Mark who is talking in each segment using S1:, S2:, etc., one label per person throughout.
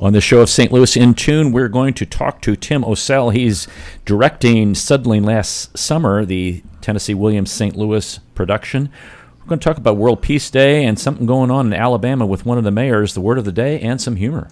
S1: On the show of St. Louis in Tune, we're going to talk to Tim Ocel. He's directing suddenly last summer the Tennessee Williams St. Louis production. We're going to talk about World Peace Day and something going on in Alabama with one of the mayors, the word of the day, and some humor.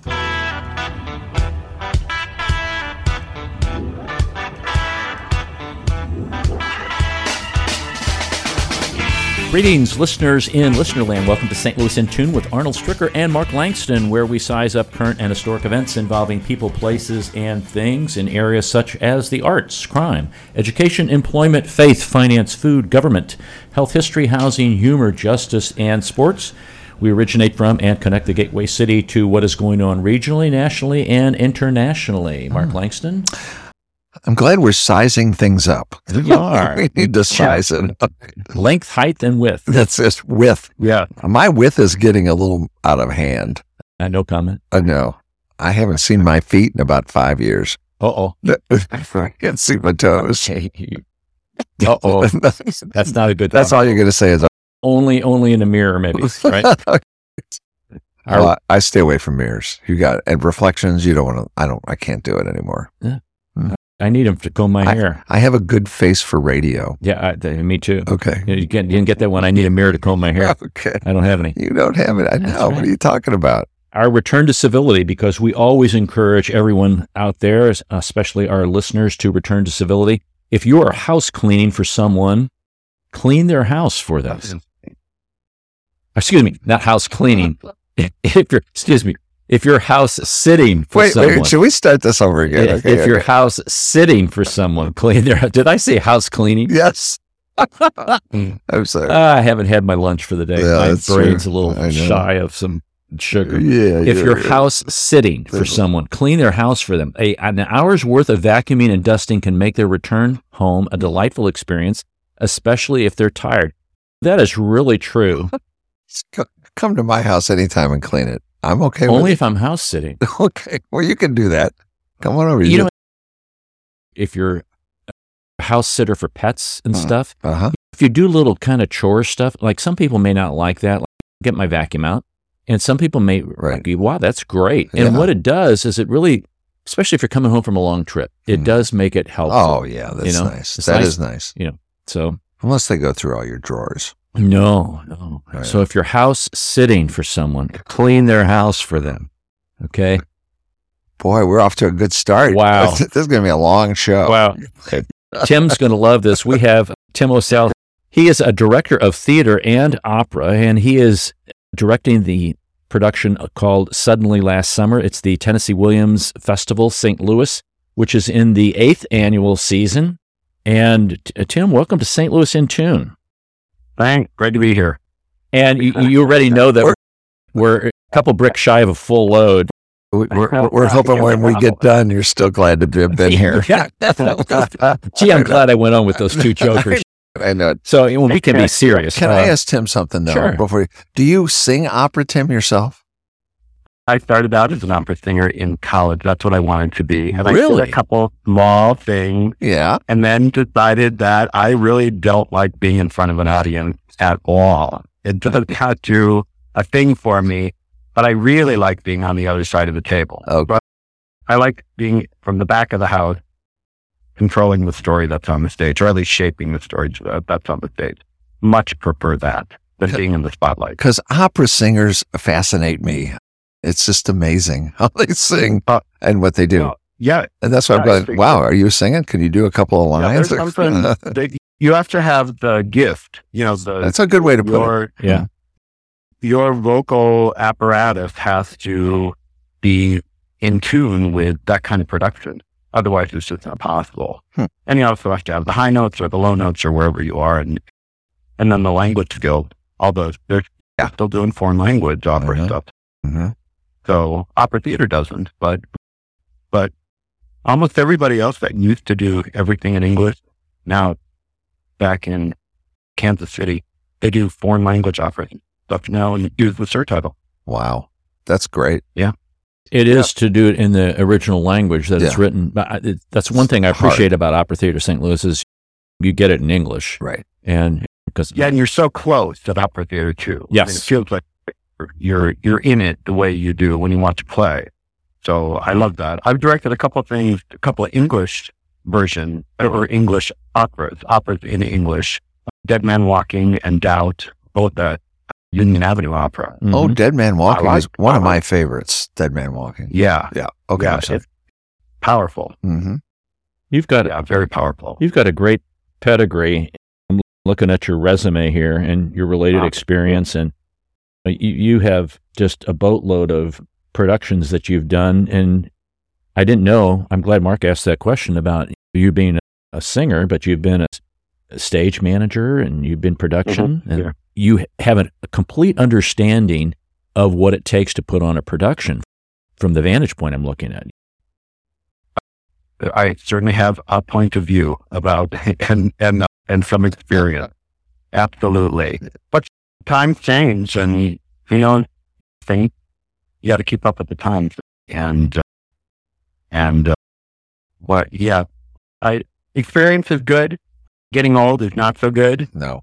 S1: Greetings, listeners in Listenerland. Welcome to St. Louis in Tune with Arnold Stricker and Mark Langston, where we size up current and historic events involving people, places, and things in areas such as the arts, crime, education, employment, faith, finance, food, government, health, history, housing, humor, justice, and sports. We originate from and connect the gateway city to what is going on regionally, nationally, and internationally. Mark mm. Langston.
S2: I'm glad we're sizing things up.
S1: We are.
S2: we need to size it up.
S1: Length, height, and width.
S2: That's just width.
S1: Yeah.
S2: My width is getting a little out of hand.
S1: Uh, no comment.
S2: I know. I haven't seen my feet in about five years.
S1: Uh oh.
S2: I can't see my toes.
S1: Uh oh. That's not a good.
S2: That's all you're going to say is,
S1: Only, only in a mirror, maybe. Right. Our-
S2: Well, I stay away from mirrors. You got and reflections. You don't want to. I don't. I can't do it anymore.
S1: I need him to comb my hair.
S2: I have a good face for radio.
S1: Yeah, I, me too.
S2: Okay.
S1: You, get, you didn't get that one. I need a mirror to comb my hair.
S2: Okay.
S1: I don't have any.
S2: You don't have it. I
S1: That's
S2: know. What are you talking about?
S1: Our return to civility, because we always encourage everyone out there, especially our listeners, to return to civility. If you are house cleaning for someone, clean their house for them. Excuse me, not house cleaning. If you're, excuse me, if you're house sitting for
S2: Wait,
S1: someone,
S2: wait. Should we start this over again?
S1: if,
S2: Okay,
S1: if
S2: okay.
S1: house sitting for someone, clean their. Did I say house cleaning?
S2: yes. I'm sorry.
S1: Ah, I haven't had my lunch for the day.
S2: Yeah,
S1: my brain's
S2: true.
S1: a little shy of some sugar.
S2: yeah.
S1: If
S2: yeah,
S1: you're
S2: yeah.
S1: house sitting for someone, clean their house for them. A, an hour's worth of vacuuming and dusting can make their return home a delightful experience, especially if they're tired. That is really true.
S2: Come to my house anytime and clean it. I'm okay
S1: Only if I'm house sitting.
S2: Okay. Well, you can do that. Come on over.
S1: You know, if you're a house sitter for pets and
S2: Uh,
S1: stuff,
S2: uh huh.
S1: if you do little kind of chore stuff, like some people may not like that, like get my vacuum out. And some people may
S2: Right.
S1: like, wow, that's great. And
S2: Yeah.
S1: what it does is it really, especially if you're coming home from a long trip, it
S2: Mm.
S1: does make it helpful.
S2: Oh, yeah. That's
S1: know,
S2: nice.
S1: it's
S2: That
S1: nice.
S2: is nice.
S1: So
S2: Unless they go through all your drawers.
S1: No, no.
S2: Right.
S1: So if you're house sitting for someone, clean their house for them. Okay.
S2: Boy, we're off to a good start.
S1: Wow.
S2: this is going to be a long show.
S1: Wow. Tim's going to love this. We have Tim Ocel. He is a director of theater and opera, and he is directing the production called Suddenly Last Summer. It's the Tennessee Williams Festival, St. Louis, which is in the eighth annual season. And uh, Tim, welcome to St. Louis in Tune.
S3: Thanks. Great to be here.
S1: And you, you already know that
S2: We're-
S1: we're a couple bricks shy of a full load.
S2: We- We're, we're hoping when we get done, you're still glad to have been here.
S1: Yeah. Definitely. Gee, I'm glad I went on with those two jokers.
S2: I know.
S1: So well, we can be serious.
S2: Can I
S1: Uh,
S2: ask Tim something though?
S1: sure.
S2: Before, you- do you sing opera, Tim, yourself?
S3: I started out as an opera singer in college. That's what I wanted to be. And I
S1: Really?
S3: did a couple small things
S2: Yeah.
S3: and then decided that I really don't like being in front of an audience at all. It does not do a thing for me, but I really like being on the other side of the table.
S2: Okay.
S3: I like being from the back of the house, controlling the story that's on the stage, or at least shaping the story uh, that's on the stage. Much prefer that than being in the spotlight.
S2: Because opera singers fascinate me. It's just amazing how they sing
S3: Uh,
S2: and what they do.
S3: well, Yeah,
S2: and that's why I'm
S3: yeah,
S2: going,
S3: think-
S2: wow, are you singing? Can you do a couple of lines?
S3: there's something that you have to have the gift. You know, the
S2: that's a good way to put it.
S3: your
S1: Yeah.
S3: your vocal apparatus has to be in tune with that kind of production. Otherwise, it's just not possible.
S2: Hmm.
S3: And you also have to have the high notes or the low notes or wherever you are, and and then the language skill. Although they're still doing foreign language opera
S2: Uh-huh.
S3: stuff,
S2: Mhm.
S3: So opera theater doesn't. But but almost everybody else that used to do everything in English now back in Kansas City, they do foreign language opera stuff now and use the surtitle.
S2: Wow. That's great. Yeah.
S1: It is to do it in the original language that it's written. It, that's one thing I
S2: It's hard.
S1: appreciate about Opera Theater St. Louis is you get it in English,
S2: Right.
S1: and because
S3: Yeah, and you're so close at opera theater too. I mean,
S1: Yes.
S3: it feels like you're you're in it the way you do when you want to play. So I love that. I've directed a couple of things, a couple of English version or English operas, operas in English, Dead Man Walking and Doubt, both the Union Avenue Opera.
S1: Mm-hmm.
S2: Oh, Dead Man Walking
S3: like-
S2: is one of my favorites. Dead Man Walking.
S3: Yeah.
S2: Yeah. Okay.
S3: yeah,
S2: I'm sorry.
S3: it's powerful.
S2: hmm
S1: You've got
S3: Yeah, very powerful.
S1: You've got a great pedigree. I'm looking at your resume here and your related
S3: Wow.
S1: experience, and you, you have just a boatload of productions that you've done. And I didn't know. I'm glad Mark asked that question about you being a, singer, but you've been a, stage manager and you've been production, mm-hmm. and
S3: Yeah.
S1: you have a, a complete understanding of what it takes to put on a production from the vantage point I'm looking at.
S3: I certainly have a point of view about and and and some experience. Absolutely. But times change and you know think you got to keep up with the times and uh, and uh, what yeah I experience is good. Getting old is not so good.
S2: No.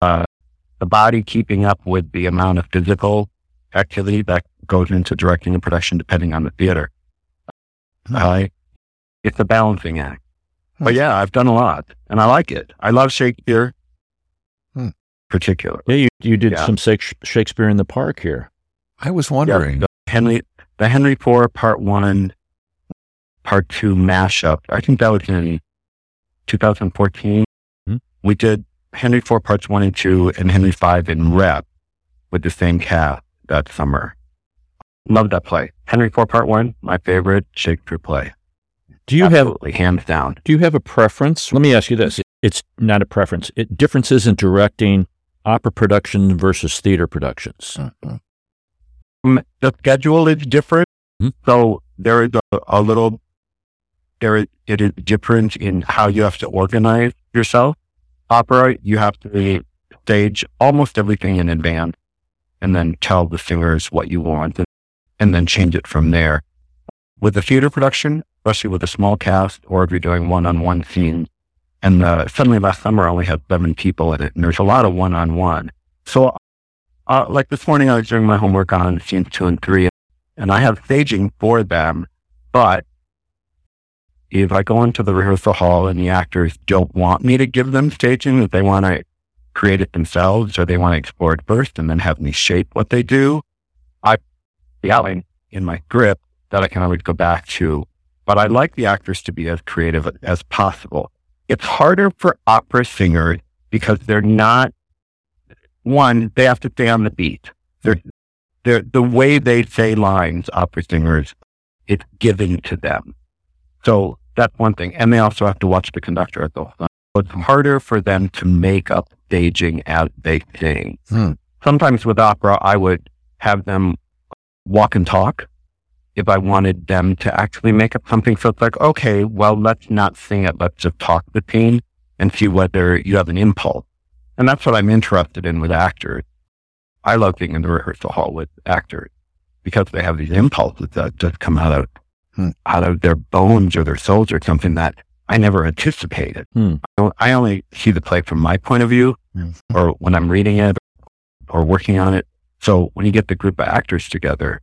S3: The body keeping up with the amount of physical activity that goes into directing a production depending on the theater. I it's a balancing act. But yeah, I've done a lot and I like it. I love Shakespeare, Particular.
S1: Yeah, you, you did
S3: Yeah.
S1: some Shakespeare in the Park here.
S2: I was wondering.
S3: the Henry, the Henry IV Part One, Part Two mashup. I think that was in 2014.
S1: Hmm.
S3: We did Henry IV Parts One and Two and Henry V in rep with the same cast that summer. Love that play. Henry IV Part One, my favorite Shakespeare play.
S1: Do you have
S3: Absolutely, hands down.
S1: Do you have a preference? Let me ask you this. It's not a preference. It, differences in directing opera production versus theater productions.
S2: Mhm.
S3: Um, the schedule is different.
S1: Hmm.
S3: So there is a, a little, there is, it is different in how you have to organize yourself. Opera, you have to stage almost everything in advance and then tell the singers what you want and, and then change it from there. With the theater production, especially with a small cast or if you're doing one-on-one scenes, and uh, suddenly last summer I only had seven people in it and there's a lot of one-on-one. So uh, like this morning, I was doing my homework on scenes two and three, and I have staging for them. But if I go into the rehearsal hall and the actors don't want me to give them staging, that they want to create it themselves or they want to explore it first and then have me shape what they do, I the in my script that I can always go back to. But I like the actors to be as creative as possible. It's harder for opera singers because they're not one, they have to stay on the beat. They're, they're, the way they say lines, opera singers, it's given to them. So that's one thing. And they also have to watch the conductor at the whole time. So it's harder for them to make up staging as they sing.
S2: Hmm.
S3: Sometimes with opera, I would have them walk and talk if I wanted them to actually make up something. So it's like, okay, well, let's not sing it. Let's just talk the scene and see whether you have an impulse. And that's what I'm interested in with actors. I love being in the rehearsal hall with actors because they have these impulses that just come out of
S2: Hmm.
S3: out of their bones or their souls or something that I never anticipated.
S1: Hmm.
S3: I- only see the play from my point of view
S2: Hmm.
S3: or when I'm reading it or working on it. So when you get the group of actors together,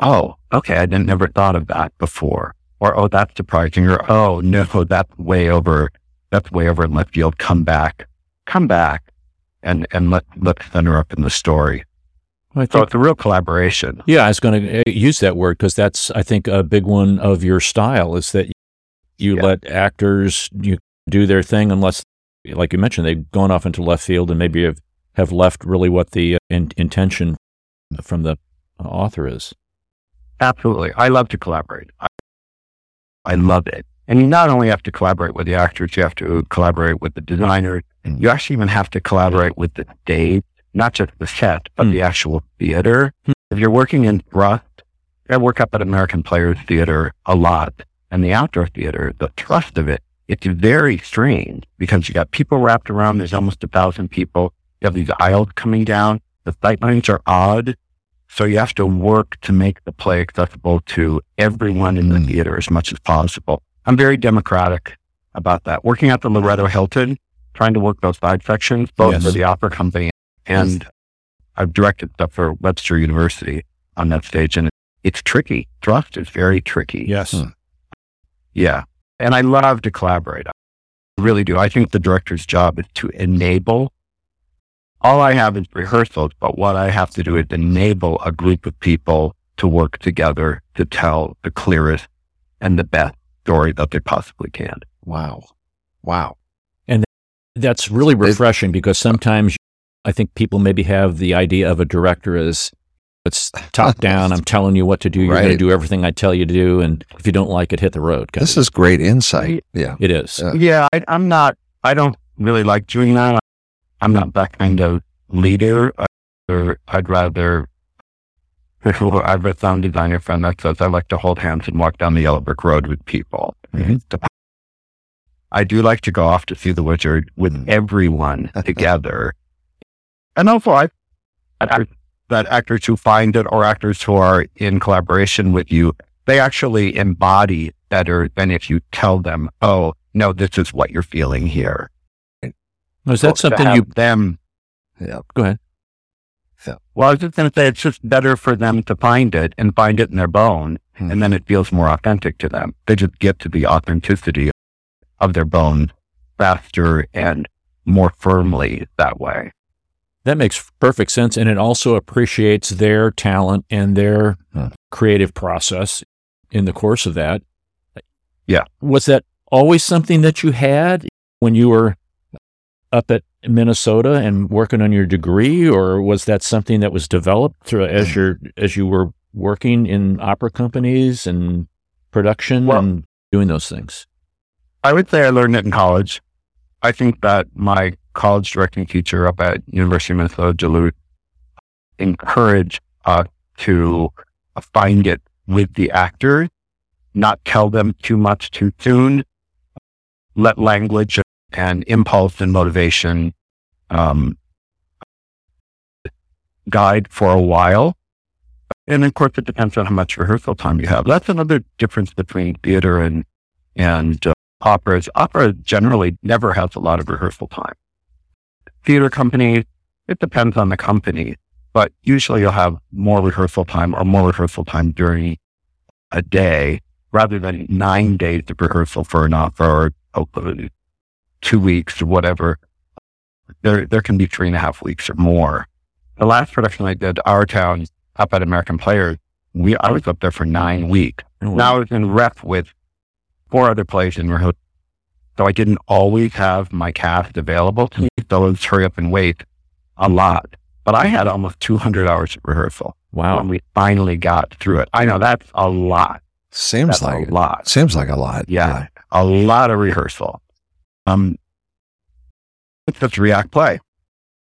S3: oh, okay, I didn't never thought of that before. Or, oh, that's surprising. Or, oh, no, that's way over, that's way over in left field. Come back, come back and, and let, let's center up in the story.
S1: I
S3: So
S1: think,
S3: it's a real collaboration.
S1: yeah, I was going to use that word because that's, I think, a big one of your style is that you
S3: Yeah.
S1: let actors you do their thing unless, like you mentioned, they've gone off into left field and maybe have, have left really what the uh, in, intention from the author is.
S3: Absolutely. I love to collaborate. I, I love it. And you not only have to collaborate with the actors, you have to collaborate with the designers.
S2: Mm.
S3: You actually even have to collaborate with the stage, not just the set, but
S1: Mm.
S3: the actual theater.
S1: Mm.
S3: If you're working in thrust, I work up at American Players Theater a lot and the outdoor theater, the thrust of it, it's very strange because you got people wrapped around. There's almost a thousand people. You have these aisles coming down. The sight lines are odd. So you have to work to make the play accessible to everyone in the
S2: Mm.
S3: theater as much as possible. I'm very democratic about that. Working at the Loretto Hilton, trying to work those side sections, both
S1: Yes.
S3: for the opera company and I've directed stuff for Webster University on that stage. And it's tricky. Thrust is very tricky.
S4: Yes.
S2: Hmm.
S3: Yeah. And I love to collaborate. I really do. I think the director's job is to enable. All I have is rehearsals, but what I have to do is enable a group of people to work together to tell the clearest and the best story that they possibly can.
S2: Wow. Wow.
S1: And that's really refreshing because sometimes I think people maybe have the idea of a director as it's top down. I'm telling you what to do. You're going to do everything I tell you to do. And if you don't like it, hit the road.
S2: This is great insight. Yeah.
S1: it is.
S2: Uh,
S3: Yeah, I, I'm not, I don't really like doing that. I'm not that kind of leader. Or I'd rather, or I have a sound designer friend that says I like to hold hands and walk down the yellow brick road with people.
S2: Mhm.
S3: I do like to go off to see the wizard with
S2: Mhm.
S3: everyone together. And also, I, I- that actors who find it or actors who are in collaboration with you, they actually embody better than if you tell them, oh, no, this is what you're feeling here.
S1: Was that something you
S3: them?
S2: Yeah.
S1: go ahead?
S3: Well, I was just going to say it's just better for them to find it and find it in their bone,
S2: Hmm.
S3: and then it feels more authentic to them. They just get to the authenticity of their bone faster and more firmly that way.
S1: That makes perfect sense. And it also appreciates their talent and their
S2: Hmm.
S1: creative process in the course of that.
S3: Yeah.
S1: Was that always something that you had when you were up at Minnesota and working on your degree, or was that something that was developed through, as
S3: Hmm.
S1: you as you were working in opera companies and production
S3: Well-
S1: and doing those things?
S3: I would say I learned it in college. I think that my college directing teacher up at University of Minnesota Duluth encouraged us to find it with the actors, not tell them too much too soon, let language and impulse and motivation um, guide for a while. And of course, it depends on how much rehearsal time you have. That's another difference between theater and and uh, operas. Opera generally never has a lot of rehearsal time. Theater companies, it depends on the company, but usually you'll have more rehearsal time or more rehearsal time during a day rather than nine days of rehearsal for an opera or two weeks or whatever. There, there can be three and a half weeks or more. The last production I did, Our Town, up at American Players, we, I was up there for nine weeks. Oh, now I was in rep with four other plays in rehearsal. So I didn't always have my cast available to me. So I was hurry up and wait a lot. But I had almost 200 hours of rehearsal
S1: wow.
S3: when we finally got through it. I know that's a lot.
S2: Seems
S3: That's
S2: like
S3: a lot.
S2: Seems like a lot.
S3: Yeah. A lot of rehearsal. Um, it's just a react play.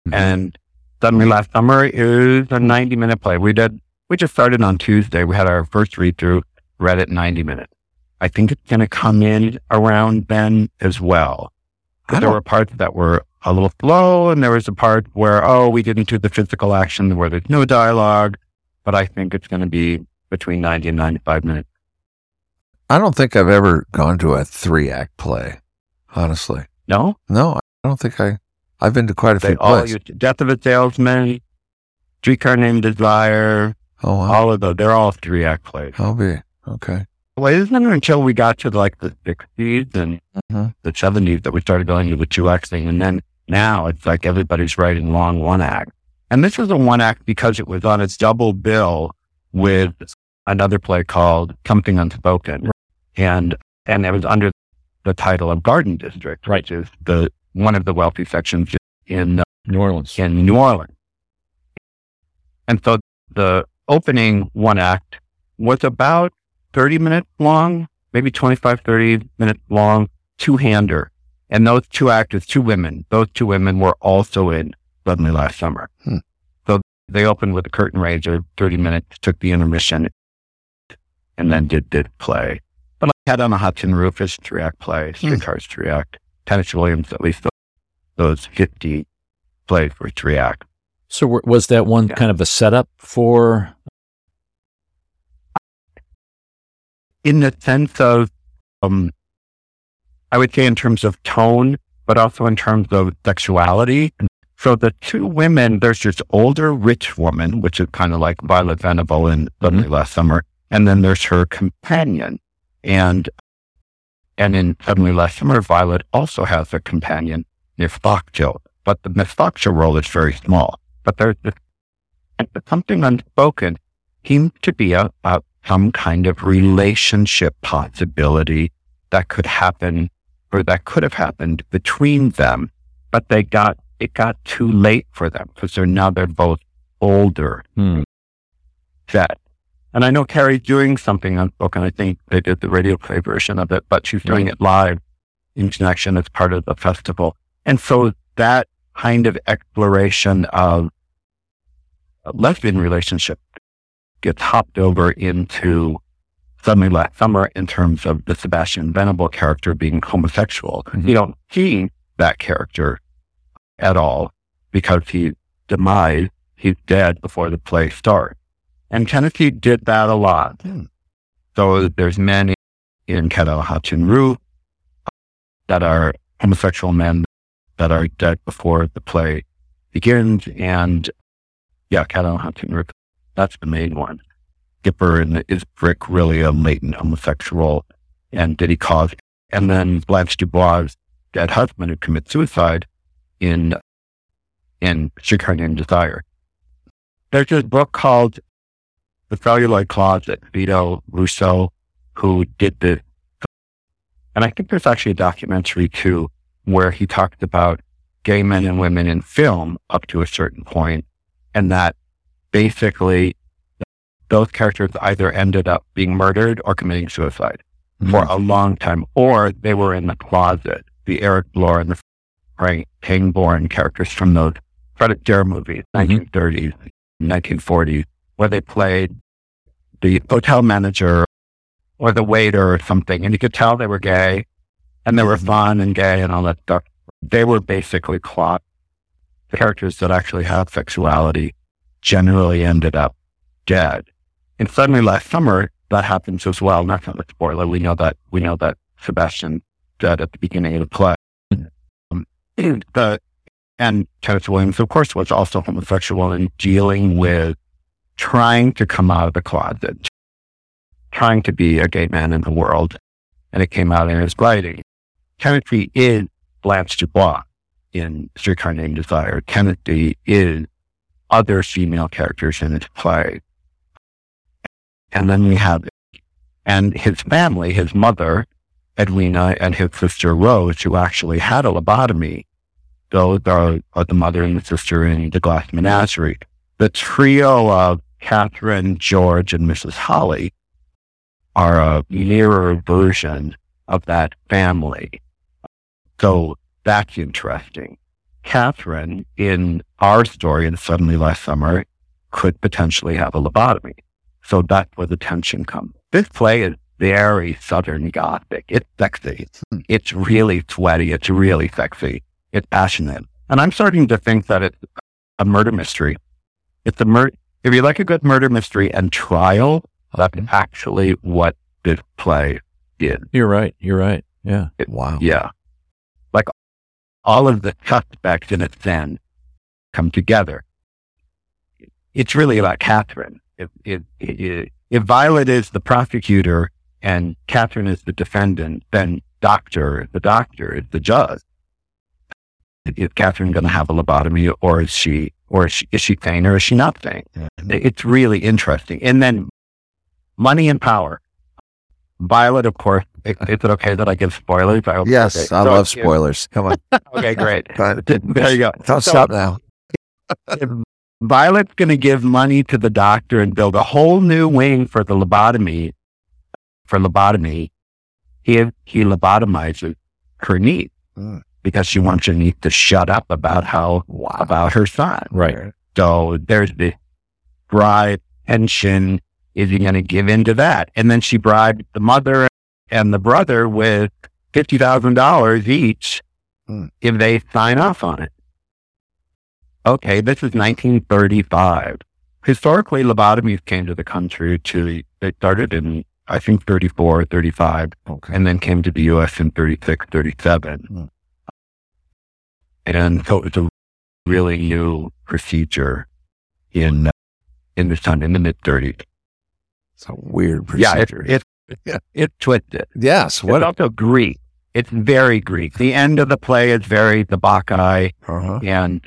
S2: Mhm.
S3: And suddenly last summer is a 90 minute play. We did, we just started on Tuesday. We had our first read through, read it 90 minutes. I think it's going to come in around then as well. There were parts that were a little slow, and there was a part where, oh, we didn't do the physical action where there's no dialogue. But I think it's going to be between 90 and 95 minutes.
S2: I don't think I've ever gone to a three act play. Honestly,
S3: No?
S2: no. I don't think I. I've been to quite a
S3: They
S2: few
S3: all
S2: plays.
S3: Death of a Salesman, Streetcar Named Desire,
S2: oh, wow.
S3: all of those. They're all three act plays.
S2: I'll be okay.
S3: Well, it isn't it until we got to like the 60s and
S2: Mhm.
S3: the 70s that we started going to the two act thing. And then now it's like everybody's writing long one act. And this was a one act because it was on its double bill with another play called Something Unspoken. And, and it was under the title of Garden District,
S1: Right.
S3: which is the, one of the wealthy sections in uh,
S1: New Orleans.
S3: in New Orleans. And so the opening one act was about 30 minutes long, maybe 25, 30 minutes long, two hander. And those two actors, two women, those two women were also in Suddenly Last Summer.
S2: Hmm.
S3: So they opened with a curtain raiser, 30 minutes, took the intermission, and then did, did play. But I Cat on a Hot Tin Roof, is three act play, Streetcars three act, Tennessee Williams, at least those, those 50 plays were three act.
S1: So w- was that one
S3: Yeah.
S1: kind of a setup for?
S3: in the sense of, um, I would say in terms of tone, but also in terms of sexuality. So the two women, there's this older rich woman, which is kind of like Violet Venable in Suddenly Last Summer, And then there's her companion. And, and in Suddenly Last Summer, Violet also has a companion, Foxhill. But the Foxhill role is very small. But there's this, something unspoken seems to be a, a, some kind of relationship possibility that could happen or that could have happened between them. But they got, it got too late for them because they're now they're both older.
S1: Hmm.
S3: That and I know Carrie's doing something on book, and I think they did the radio play version of it, but she's doing it live in connection as part of the festival. And so that kind of exploration of a lesbian relationship gets hopped over into suddenly last summer in terms of the Sebastian Venable character being homosexual.
S1: Mm-hmm.
S3: You don't see that character at all because he's demise, he's dead before the play starts. And Tennessee did that a lot.
S2: Hmm.
S3: So there's men in Ru that are homosexual men that are dead before the play begins. And yeah, Ru, that's the main one. Skipper and is Brick really a latent homosexual? And did he cause? And then Blanche Dubois' dead husband who commits suicide in in Streetcar Named Desire. There's this book called The Celluloid Closet, Vito Russo, who did the, And I think there's actually a documentary too, where he talked about gay men and women in film up to a certain point, and that basically those characters either ended up being murdered or committing suicide for a hmm. long time, or they were in the closet. The Eric Blore and the Frank Pangborn characters from those Fred Astaire movies, mm-hmm. 1930s, 1940s, where they played the hotel manager or the waiter or something, and you could tell they were gay, and they were fun and gay and all that stuff. They were basically closet. The characters that actually have sexuality generally ended up dead. And suddenly last summer, that happens as well. Not a spoiler. We know that, we know that Sebastian dead at the beginning of the play. Um, the, and Tennessee Williams, of course, was also homosexual and dealing with trying to come out of the closet, trying to be a gay man in the world. And it came out in his writing. Tennessee is Blanche Dubois in Streetcar Named Desire. Tennessee is other female characters in his play. And then we have, and his family, his mother, Edwina, and his sister Rose, who actually had a lobotomy. Those are, are the mother and the sister in the Glass Menagerie. The trio of Catherine, George, and Mrs. Holly are a mirror version of that family. So that's interesting. Catherine, in our story in Suddenly Last Summer, could potentially have a lobotomy. So that's where the tension comes. This play is very Southern Gothic. It's sexy. Hmm. It's really sweaty. It's really sexy. It's passionate. And I'm starting to think that it's a murder mystery. It's a murder. If you like a good murder mystery and trial, that's mm-hmm. actually what this play did.
S1: You're right. You're right. Yeah.
S3: It-
S2: Wow.
S3: Yeah. Like all of the suspects in its end come together. It's really about Catherine. If, if, if, if Violet is the prosecutor and Catherine is the defendant, then doctor, the doctor is the judge. Is Catherine going to have a lobotomy or is she, or is she, is she sane or is she not sane? It's really interesting. And then money and power. Violet, of course, is it okay that I give spoilers? I
S2: Yes,
S3: okay.
S2: I
S3: So
S2: love spoilers. Come on.
S3: Okay, great. There you go. So-
S2: stop now.
S3: Violet's going to give money to the doctor and build a whole new wing for the lobotomy. For lobotomy, he he lobotomizes her niece
S2: Mm.
S3: Because she wants her to shut up about how
S2: Wow.
S3: about her son.
S1: Right.
S3: So there's the bribe pension. Is he going to give in to that? And then she bribed the mother and the brother with fifty thousand dollars each
S2: Hmm.
S3: if they sign off on it. Okay, this is 1935. Historically, lobotomies came to the country to, they started in, I think, 34, 35,
S2: Okay.
S3: and then came to the U.S. in 36, 37.
S2: Hmm.
S3: And so it's a really new procedure in, in the time, in the mid 30s.
S2: It's a weird
S3: Yeah, it,
S2: procedure.
S3: it,
S2: Yeah.
S3: it's twisted.
S2: yes. What?
S3: it's also Greek. It's very Greek. The end of the play is very the Bacchae,
S2: uh-huh.
S3: and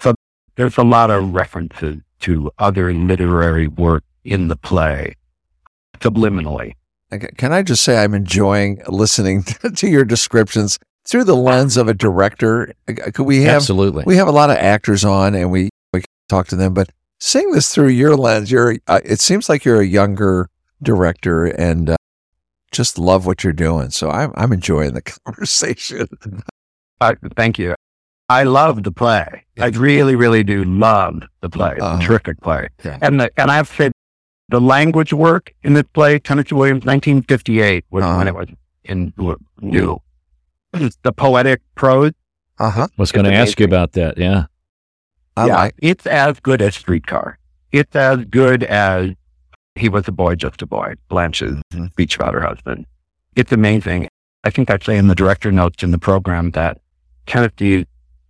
S3: so there's a lot of references to other literary work in the play subliminally.
S2: Okay, Can I just say I'm enjoying listening to your descriptions through the lens of a director? Uh, Could we have
S1: Absolutely.
S2: we have a lot of actors on and we we talk to them, but seeing this through your lens, you're uh, it seems like you're a younger director and uh, just love what you're doing. So I'm I'm enjoying the conversation.
S3: Uh, thank you. I love the play. I really, really do love the play. It's
S2: Uh-huh.
S3: terrific play.
S2: Yeah.
S3: And the, and I have to say, the language work in the play, Tennessee Williams, 1958 was
S2: Uh-huh.
S3: when it was in new. The poetic prose.
S2: Uh huh.
S1: was going to ask you about that. Yeah.
S2: I
S3: yeah,
S2: like.
S3: it's as good as Streetcar. It's as good as He Was a Boy, Just a Boy, Blanche's
S2: Mhm.
S3: Beach Powder Husband. It's amazing. I think I say in the director notes in the program that Tennessee's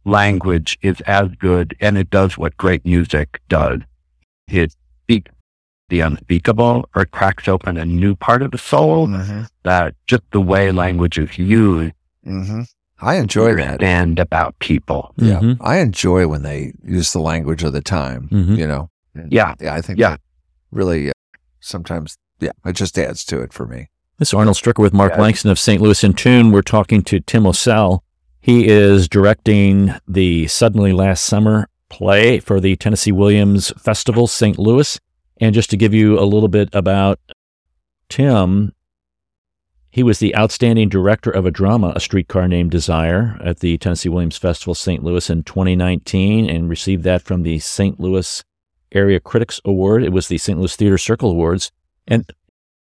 S3: language is as good and it does what great music does. It speaks the unspeakable or it cracks open a new part of the soul
S2: Mm-hmm.
S3: that just the way language is used
S2: Mm-hmm. I enjoy that.
S3: and about people.
S2: Yeah,
S1: Mhm.
S2: I enjoy when they use the language of the time.
S1: Mhm.
S2: You know. And,
S3: Yeah.
S2: Yeah, I think.
S3: Yeah.
S2: that really. Uh, sometimes, yeah, it just adds to it for me.
S1: This is Arnold Stricker with Mark
S3: Yeah.
S1: Langston of St. Louis in Tune. We're talking to Tim Ocel. He is directing the Suddenly Last Summer play for the Tennessee Williams Festival, St. Louis. And just to give you a little bit about Tim, he was the outstanding director of a drama, A Streetcar Named Desire, at the Tennessee Williams Festival, St. Louis in 2019, and received that from the St. Louis Area Critics Award. It was the St. Louis Theater Circle Awards. And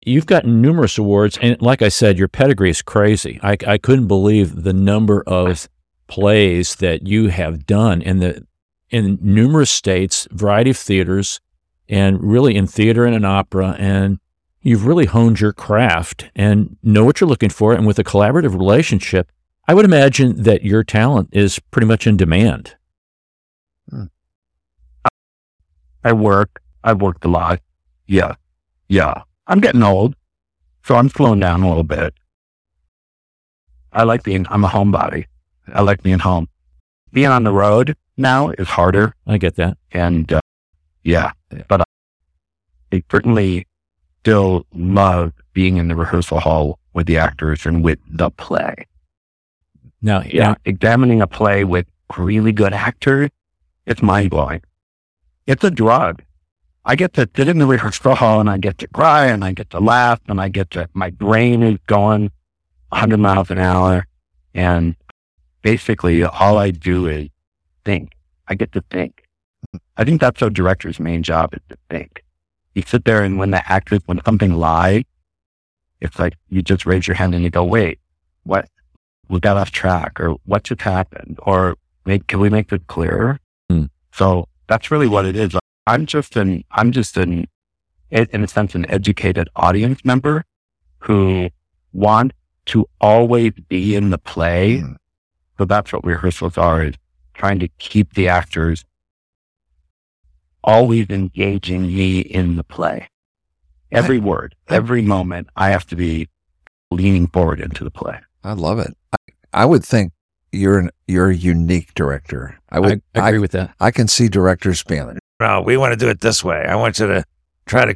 S1: you've gotten numerous awards. And like I said, your pedigree is crazy. I, I couldn't believe the number of plays that you have done in the in numerous states, variety of theaters, and really in theater and in opera. And you've really honed your craft and know what you're looking for. And with a collaborative relationship, I would imagine that your talent is pretty much in demand.
S3: I work. I've worked a lot. Yeah. Yeah. I'm getting old. So I'm slowing down a little bit. I like being, I'm a homebody. I like being home. Being on the road now is harder.
S1: I get that.
S3: And, uh, yeah, but I, I certainly still love being in the rehearsal hall with the actors and with the play.
S1: Now,
S3: Yeah. Examining a play with really good actors, it's mind blowing. It's a drug. I get to sit in the rehearsal hall and I get to cry and I get to laugh and I get to, my brain is going 100 miles an hour. And basically all I do is think. I get to think. I think that's a director's main job is to think. You sit there and when the actors, when something lies, it's like you just raise your hand and you go, wait, what? We got off track or what just happened? Or make, can we make this clearer?
S1: Hmm.
S3: So that's really what it is. Like, I'm just an, I'm just an, in a sense, an educated audience member who want to always be in the play.
S2: Mm.
S3: So that's what rehearsals are is trying to keep the actors always engaging me in the play. Every word,
S2: I-
S3: every moment, I have to be leaning forward into the play.
S2: I love it. I, I would think you're an you're a unique director. I would.
S1: I agree with that.
S2: I can see directors being like, no, we want to do it this way. I want you to try to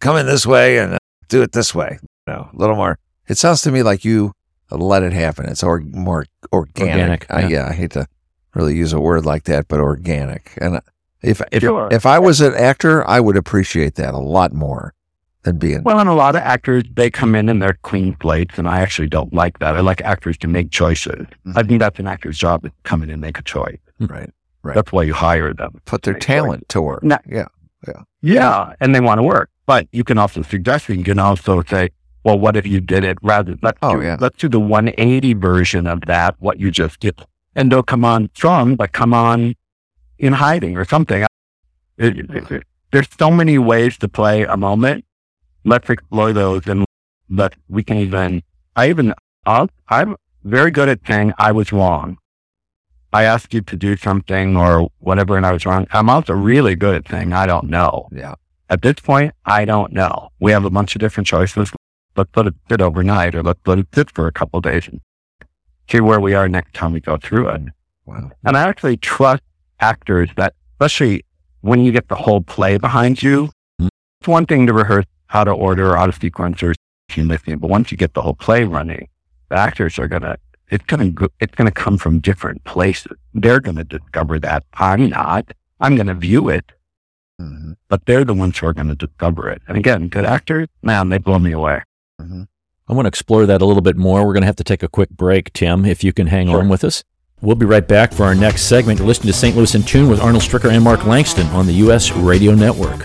S2: come in this way and uh, do it this way. No, a little more. It sounds to me like you let it happen. It's or, more organic.
S1: Organic,
S2: I,
S1: yeah.
S2: yeah, I hate to really use a word like that, but organic. And if if,
S3: Sure.
S2: if I was an actor, I would appreciate that a lot more than being.
S3: Well, and a lot of actors, they come in and they're clean plates, and I actually don't like that. I like actors to make choices. Mm-hmm. I think that's an actor's job to come in and make a choice. Mm-hmm.
S2: right. Right.
S3: That's why you hire them.
S2: Put their talent to work.
S3: No.
S2: Yeah.
S3: Yeah, and they want to work. But you can also suggest, you can also say, well, what if you did it rather, let's,
S2: Oh,
S3: do,
S2: yeah.
S3: let's do the 180 version of that, what you just did. And don't come on strong, but come on in hiding or something. It- it- it- mm-hmm. there's so many ways to play a moment. Let's explore those and let, we can even, I even, I'll, I'm very good at saying I was wrong. I asked you to do something or whatever and I was wrong. I'm also really good at saying I don't know.
S2: Yeah.
S3: At this point, I don't know. We have a bunch of different choices. Let's let it sit overnight or let's let it sit for a couple days and see where we are next time we go through it.
S5: Wow.
S3: And I actually trust actors that, especially when you get the whole play behind you,
S1: Mhm.
S3: it's one thing to rehearse how to order or how to sequence or scene listing, but once you get the whole play running, the actors are gonna, it's gonna, go, it's gonna come from different places. They're gonna discover that. I'm not. I'm gonna view it,
S5: Mhm.
S3: but they're the ones who are gonna discover it. And again, good actors, man, they blow me away.
S5: Mhm.
S1: I want to explore that a little bit more. We're going to have to take a quick break, Tim, if you can hang
S3: Sure.
S1: on with us. We'll be right back for our next segment. You're listening to St. Louis in Tune with Arnold Stricker and Mark Langston on the U.S. Radio Network.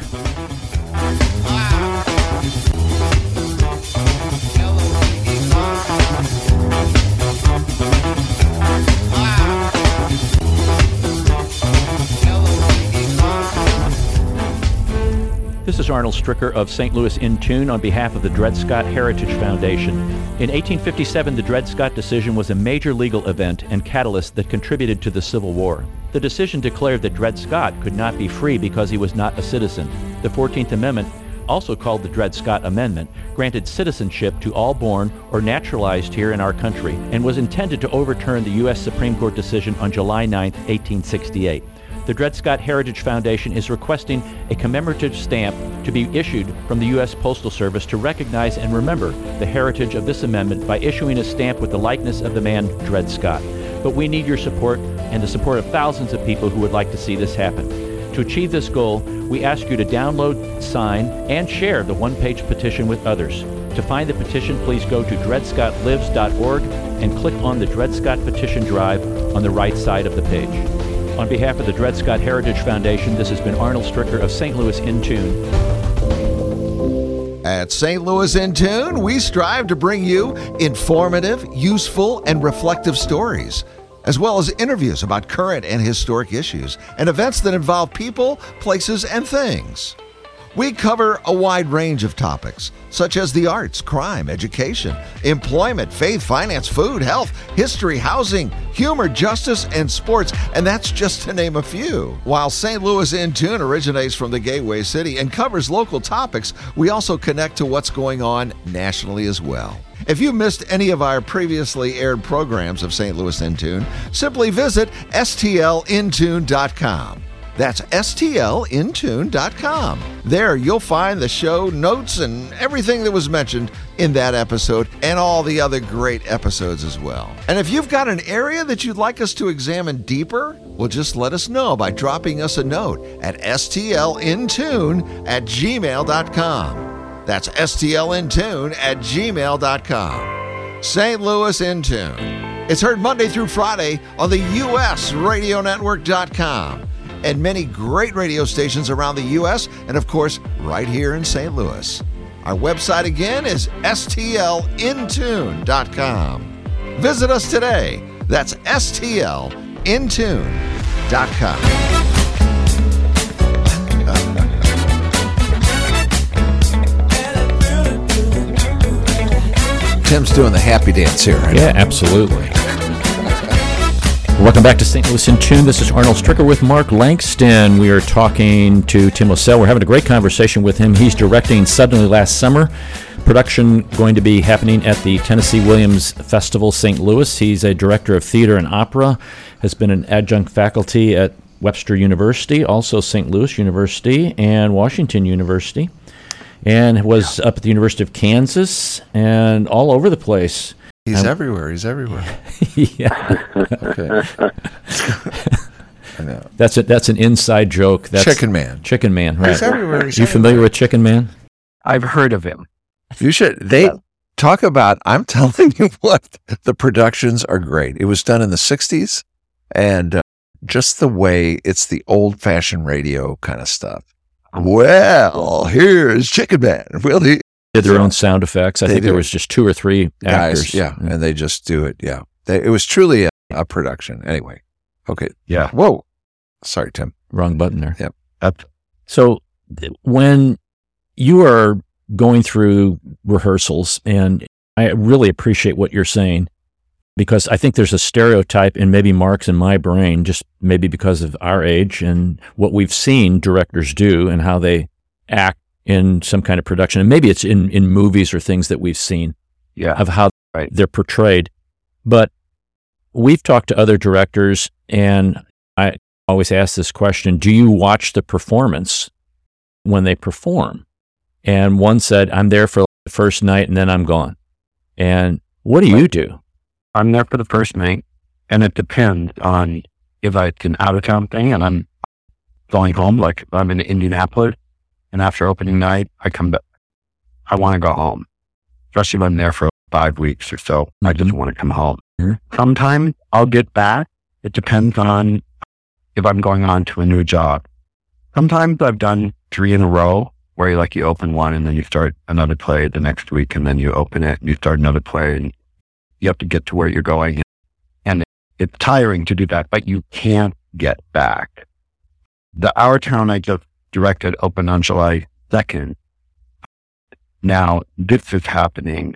S1: This is Arnold Stricker of St. Louis in Tune on behalf of the Dred Scott Heritage Foundation. In 1857, the Dred Scott decision was a major legal event and catalyst that contributed to the Civil War. The decision declared that Dred Scott could not be free because he was not a citizen. The 14th Amendment, also called the Dred Scott Amendment, granted citizenship to all born or naturalized here in our country and was intended to overturn the U.S. Supreme Court decision on July 9, 1868 the Dred Scott Heritage Foundation is requesting a commemorative stamp to be issued from the U.S. Postal Service to recognize and remember the heritage of this amendment by issuing a stamp with the likeness of the man Dred Scott. But we need your support and the support of thousands of people who would like to see this happen. To achieve this goal, we ask you to download, sign, and share the one-page petition with others. To find the petition, please go to dredscottlives.org and click on the Dred Scott Petition Drive on the right side of the page. On behalf of the Dred Scott Heritage Foundation, this has been Arnold Stricker of St. Louis in Tune.
S2: At St. Louis in Tune, we strive to bring you informative, useful, and reflective stories, as well as interviews about current and historic issues and events that involve people, places, and things. We cover a wide range of topics, such as the arts, crime, education, employment, faith, finance, food, health, history, housing, humor, justice, and sports, and that's just to name a few. While St. Louis in Tune originates from the Gateway City and covers local topics, we also connect to what's going on nationally as well. If you missed any of our previously aired programs of St. Louis in Tune, simply visit stlintune.com. That's stlintune.com. There you'll find the show notes and everything that was mentioned in that episode and all the other great episodes as well. And if you've got an area that you'd like us to examine deeper, well, just let us know by dropping us a note at stlintune at gmail.com. That's stlintune at gmail.com. St. Louis in Tune. It's heard Monday through Friday on the USRadioNetwork.com and many great radio stations around the U.S. and, of course, right here in St. Louis. Our website again is stlintune.com. Visit us today. That's stlintune.com.
S5: Tim's doing the happy dance here. Right
S1: Yeah, absolutely. Welcome back to St. Louis in Tune. This is Arnold Stricker with Mark Langston. We are talking to Tim Ocel. We're having a great conversation with him. He's directing Suddenly Last Summer. Production going to be happening at the Tennessee Williams Festival, St. Louis. He's a director of theater and opera, has been an adjunct faculty at Webster University, also St. Louis University, and Washington University, and was up at the University of Kansas and all over the place.
S5: He's everywhere. He's everywhere.
S1: yeah.
S5: Okay. I know.
S1: That's a, that's an inside joke. That's
S5: Chicken Man.
S1: Chicken Man, right?
S5: He's everywhere. He's
S1: You familiar with Chicken Man?
S3: I've heard of him.
S5: You should. They talk about. I'm telling you what. The productions are great. It was done in the '60s, and uh, just the way it's the old-fashioned radio kind of stuff. Well, here's Chicken Man. Will he?
S1: Did their own sound effects. I
S5: They
S1: think there
S5: do.
S1: was just two or three actors.
S5: Guys, yeah, and they just do it. Yeah, they, it was truly a, a production. Anyway, okay.
S3: Yeah.
S5: Whoa, sorry, Tim.
S1: Wrong button there.
S3: That's
S1: So when you are going through rehearsals, and I really appreciate what you're saying, because I think there's a stereotype in maybe Mark's in my brain, just maybe because of our age and what we've seen directors do and how they act in some kind of production, and maybe it's in, in movies or things that we've seen
S3: Yeah.
S1: of how
S3: Right.
S1: they're portrayed. But we've talked to other directors, and I always ask this question Do you watch the performance when they perform? And one said, I'm there for the first night and then I'm gone. And what do you do?
S3: I'm there for the first night, and it depends on if it's an out of town thing and I'm going home, like I'm in Indianapolis, and after opening night, I come back. I want to go home, especially if I'm there for five weeks or so. I just want to come home. Sometimes I'll get back. It depends on if I'm going on to a new job. Sometimes I've done three in a row where you like you open one and then you start another play the next week and then you open it and you start another play and you have to get to where you're going. And it's tiring to do that, but you can't get back. The Our Town I just directed open on July 2nd. Now this is happening.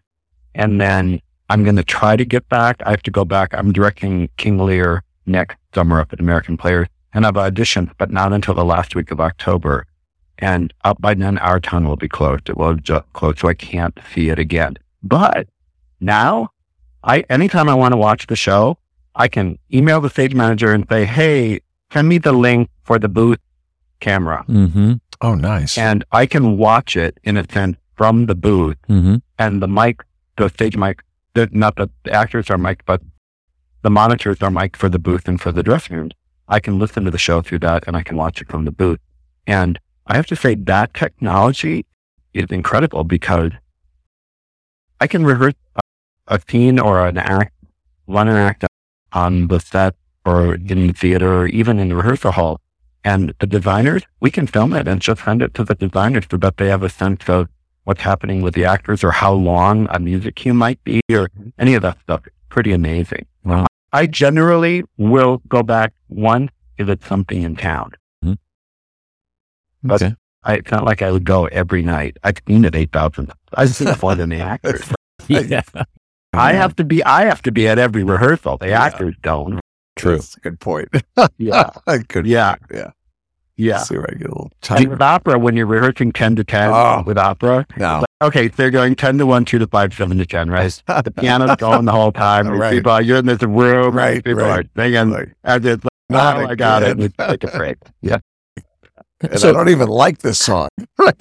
S3: And then I'm going to try to get back. I have to go back. I'm directing King Lear next summer up at American Players and I've auditioned, but not until the last week of October. And up by then, Our Town will be closed. It will just closed, so I can't see it again. But now, I anytime I want to watch the show, I can email the stage manager and say, "Hey, send me the link for the booth camera,"
S1: Mm-hmm.
S2: Oh, nice.
S3: and I can watch it in a sense from the booth.
S1: Mm-hmm.
S3: And the mic, the stage mic, the, not the, the actors are mic, but the monitors are mic for the booth and for the dressing rooms. I can listen to the show through that, and I can watch it from the booth. And I have to say that technology is incredible because I can rehearse a, a scene or an act, run an act on the set or in the theater or even in the rehearsal hall. And the designers, we can film it and just send it to the designers so that they have a sense of what's happening with the actors or how long a music cue might be or any of that stuff. It's pretty amazing.
S1: Wow.
S3: I generally will go back once if it's something in town. Mm-hmm. But
S1: Okay.
S3: I, it's not like I would go every night. I've seen it 8,000. I've seen it more than the actors.
S1: Yeah.
S3: I have to be, I have to be at every rehearsal. The
S2: Yeah.
S3: actors don't.
S1: True.
S2: That's a good point.
S3: Yeah.
S2: good.
S3: Yeah.
S2: point. Yeah.
S3: Yeah.
S2: See where I get a little
S3: And
S2: tight.
S3: with opera, when you're rehearsing 10 to 10
S2: Oh.
S3: with opera,
S2: No.
S3: like, okay, they're going 10 to 1, 2 to 5, 7 to 10, right? The piano's going the whole time.
S2: Right.
S3: People are, you're in this room.
S2: Right,
S3: People
S2: right.
S3: are singing.
S2: Like,
S3: And it's like,
S2: Not
S3: oh, I got it.
S2: again.
S3: It's like a break. Yeah.
S2: and
S1: So-
S2: I don't even like this song.
S3: well,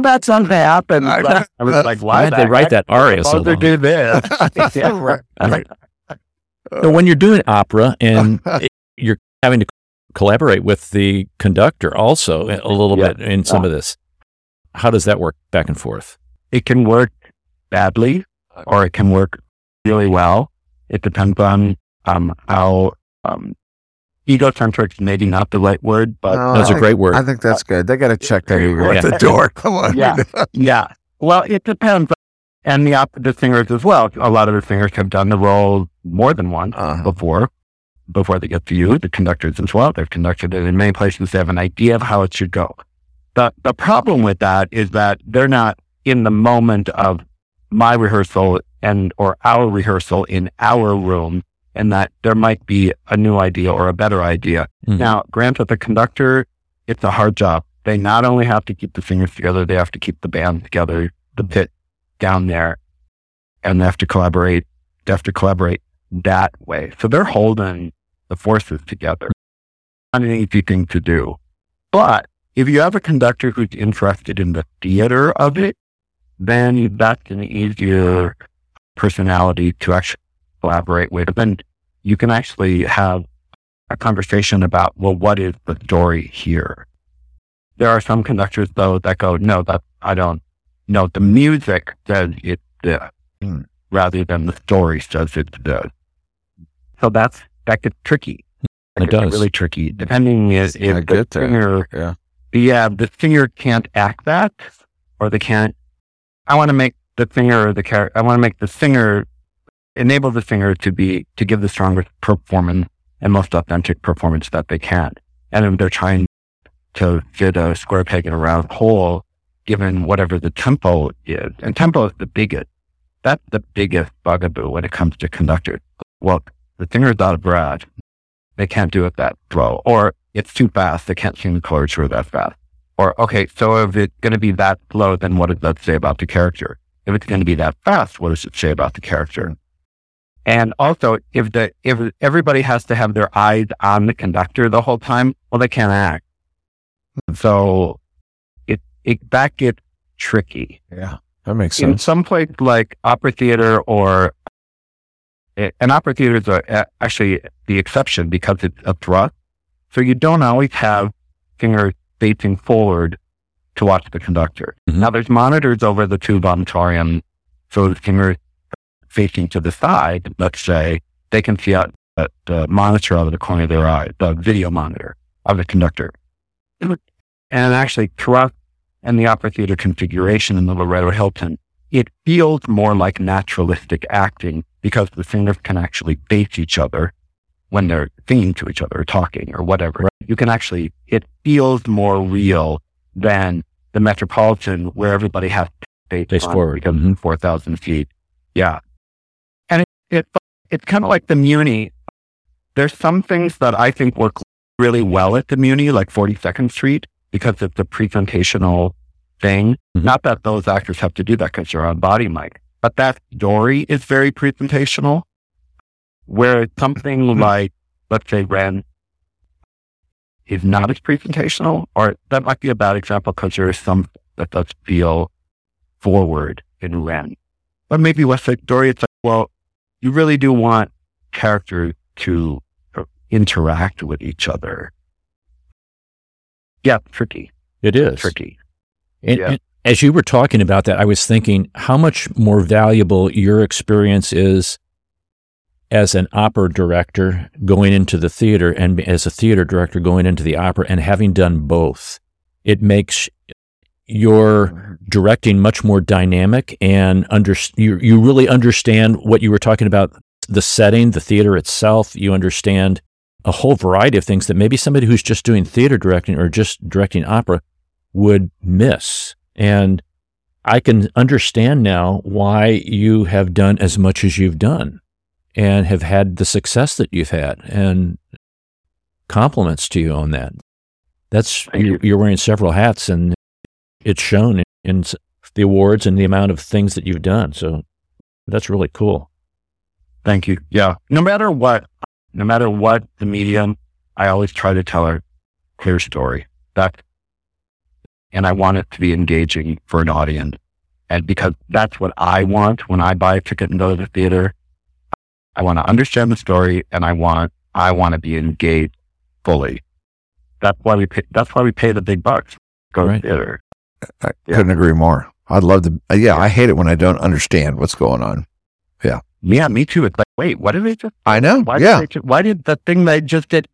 S3: that song happened.
S2: I-
S3: I was like,
S1: Why
S3: why
S1: did they write that aria so
S3: supposed to
S1: long?
S3: do this? Yeah.
S2: Right.
S3: Right.
S1: So when you're doing opera and you're having to collaborate with the conductor also a little
S3: Yeah.
S1: bit in some of this, how does that work back and forth?
S3: It can work badly or it can work really well. It depends on um, how um, egocentric is maybe not the right word, but
S2: No,
S1: That's a great word.
S2: I think that's good. They got to check that ego at the door. Come on.
S3: Yeah. Yeah. Well, it depends. And the op- the singers as well. A lot of the singers have done the role more than once
S2: Uh-huh.
S3: before, before they get to you. The conductors as well. They've conducted it in many places. They have an idea of how it should go. The the problem with that is that they're not in the moment of my rehearsal and or our rehearsal in our room, and that there might be a new idea or a better idea.
S1: Mhm.
S3: Now, granted, the conductor, it's a hard job. They not only have to keep the singers together, they have to keep the band together, the pit down there, and they have to collaborate. They have to collaborate that way. So they're holding the forces together. Not an easy thing to do. But if you have a conductor who's interested in the theater of it, then that's an easier personality to actually collaborate with. Then you can actually have a conversation about, well, what is the story here? There are some conductors though that go, no, that I don't know. The music says it's this
S2: Hmm.
S3: rather than the story says it's this. So that's, that gets tricky. That
S1: It
S3: gets
S1: does.
S3: really tricky depending if,
S2: I
S3: if the
S2: get
S3: singer,
S2: Yeah.
S3: yeah, the singer can't act that or they can't. I want to make the singer or the character, I want to make the singer, enable the singer to be, to give the strongest performance and most authentic performance that they can. And if they're trying to fit a square peg in a round hole, given whatever the tempo is, and tempo is the biggest, that's the biggest bugaboo when it comes to conductors. Well, the singer's out of breath. They can't do it that slow, or it's too fast. They can't sing the through that fast. Or, okay, so if it's going to be that slow, then what does that say about the character? If it's going to be that fast, what does it say about the character? And also, if the if everybody has to have their eyes on the conductor the whole time, well, they can't act. So it it that gets tricky.
S2: Yeah, that makes sense.
S3: In some place like opera theater or eh, an opera theater is actually the exception because it's a thrust. So you don't always have singers facing forward to watch the conductor.
S1: Mhm.
S3: Now there's monitors over the tube auditorium, so the singer facing to the side, let's say, they can see out at the monitor out of the corner of their eye, the video monitor of the conductor. And actually, throughout and the opera theater configuration in the Loretto Hilton, it feels more like naturalistic acting because the singers can actually face each other when they're singing to each other or talking or whatever. You can actually, it feels more real than the Metropolitan where everybody has to face,
S1: forward.
S3: because
S1: Mhm.
S3: 4,000 feet. Yeah. And it, it, it's kind of like the Muny. There's some things that I think work really well at the Muny, like 42nd Street, because it's a presentational thing.
S1: Mhm.
S3: Not that those actors have to do that because they're on body mic, but that story is very presentational. Where something like, let's say, Rent is not as presentational, or that might be a bad example because there is some that does feel forward in Rent. But maybe West Side Story, it's like, well, you really do want characters to uh, interact with each other. Yeah, tricky,
S1: It is.
S3: tricky.
S1: And,
S3: Yeah.
S1: and as you were talking about that, I was thinking how much more valuable your experience is as an opera director going into the theater and as a theater director going into the opera and having done both. It makes your directing much more dynamic and under, you, you really understand what you were talking about the setting, the theater itself. You understand a whole variety of things that maybe somebody who's just doing theater directing or just directing opera would miss. And I can understand now why you have done as much as you've done and have had the success that you've had. And compliments to you on that. That's you're,
S3: you.
S1: you're wearing several hats, and it's shown in the awards and the amount of things that you've done. So that's really cool.
S3: Thank you. Yeah. No matter what, no matter what the medium, I always try to tell a clear story. That, and I want it to be engaging for an audience. And because that's what I want when I buy a ticket and go to the theater. I want to understand the story and I want, I want to be engaged fully. That's why we pay, that's why we pay the big bucks. Go
S1: Right.
S3: to the theater.
S2: I
S3: Yeah.
S2: couldn't agree more. I'd love to. uh, Yeah, I hate it when I don't understand what's going on.
S3: Yeah. Yeah, me too. It's like, wait, what did they just,
S2: I know.
S3: why
S2: yeah,
S3: did they, why did the thing they just did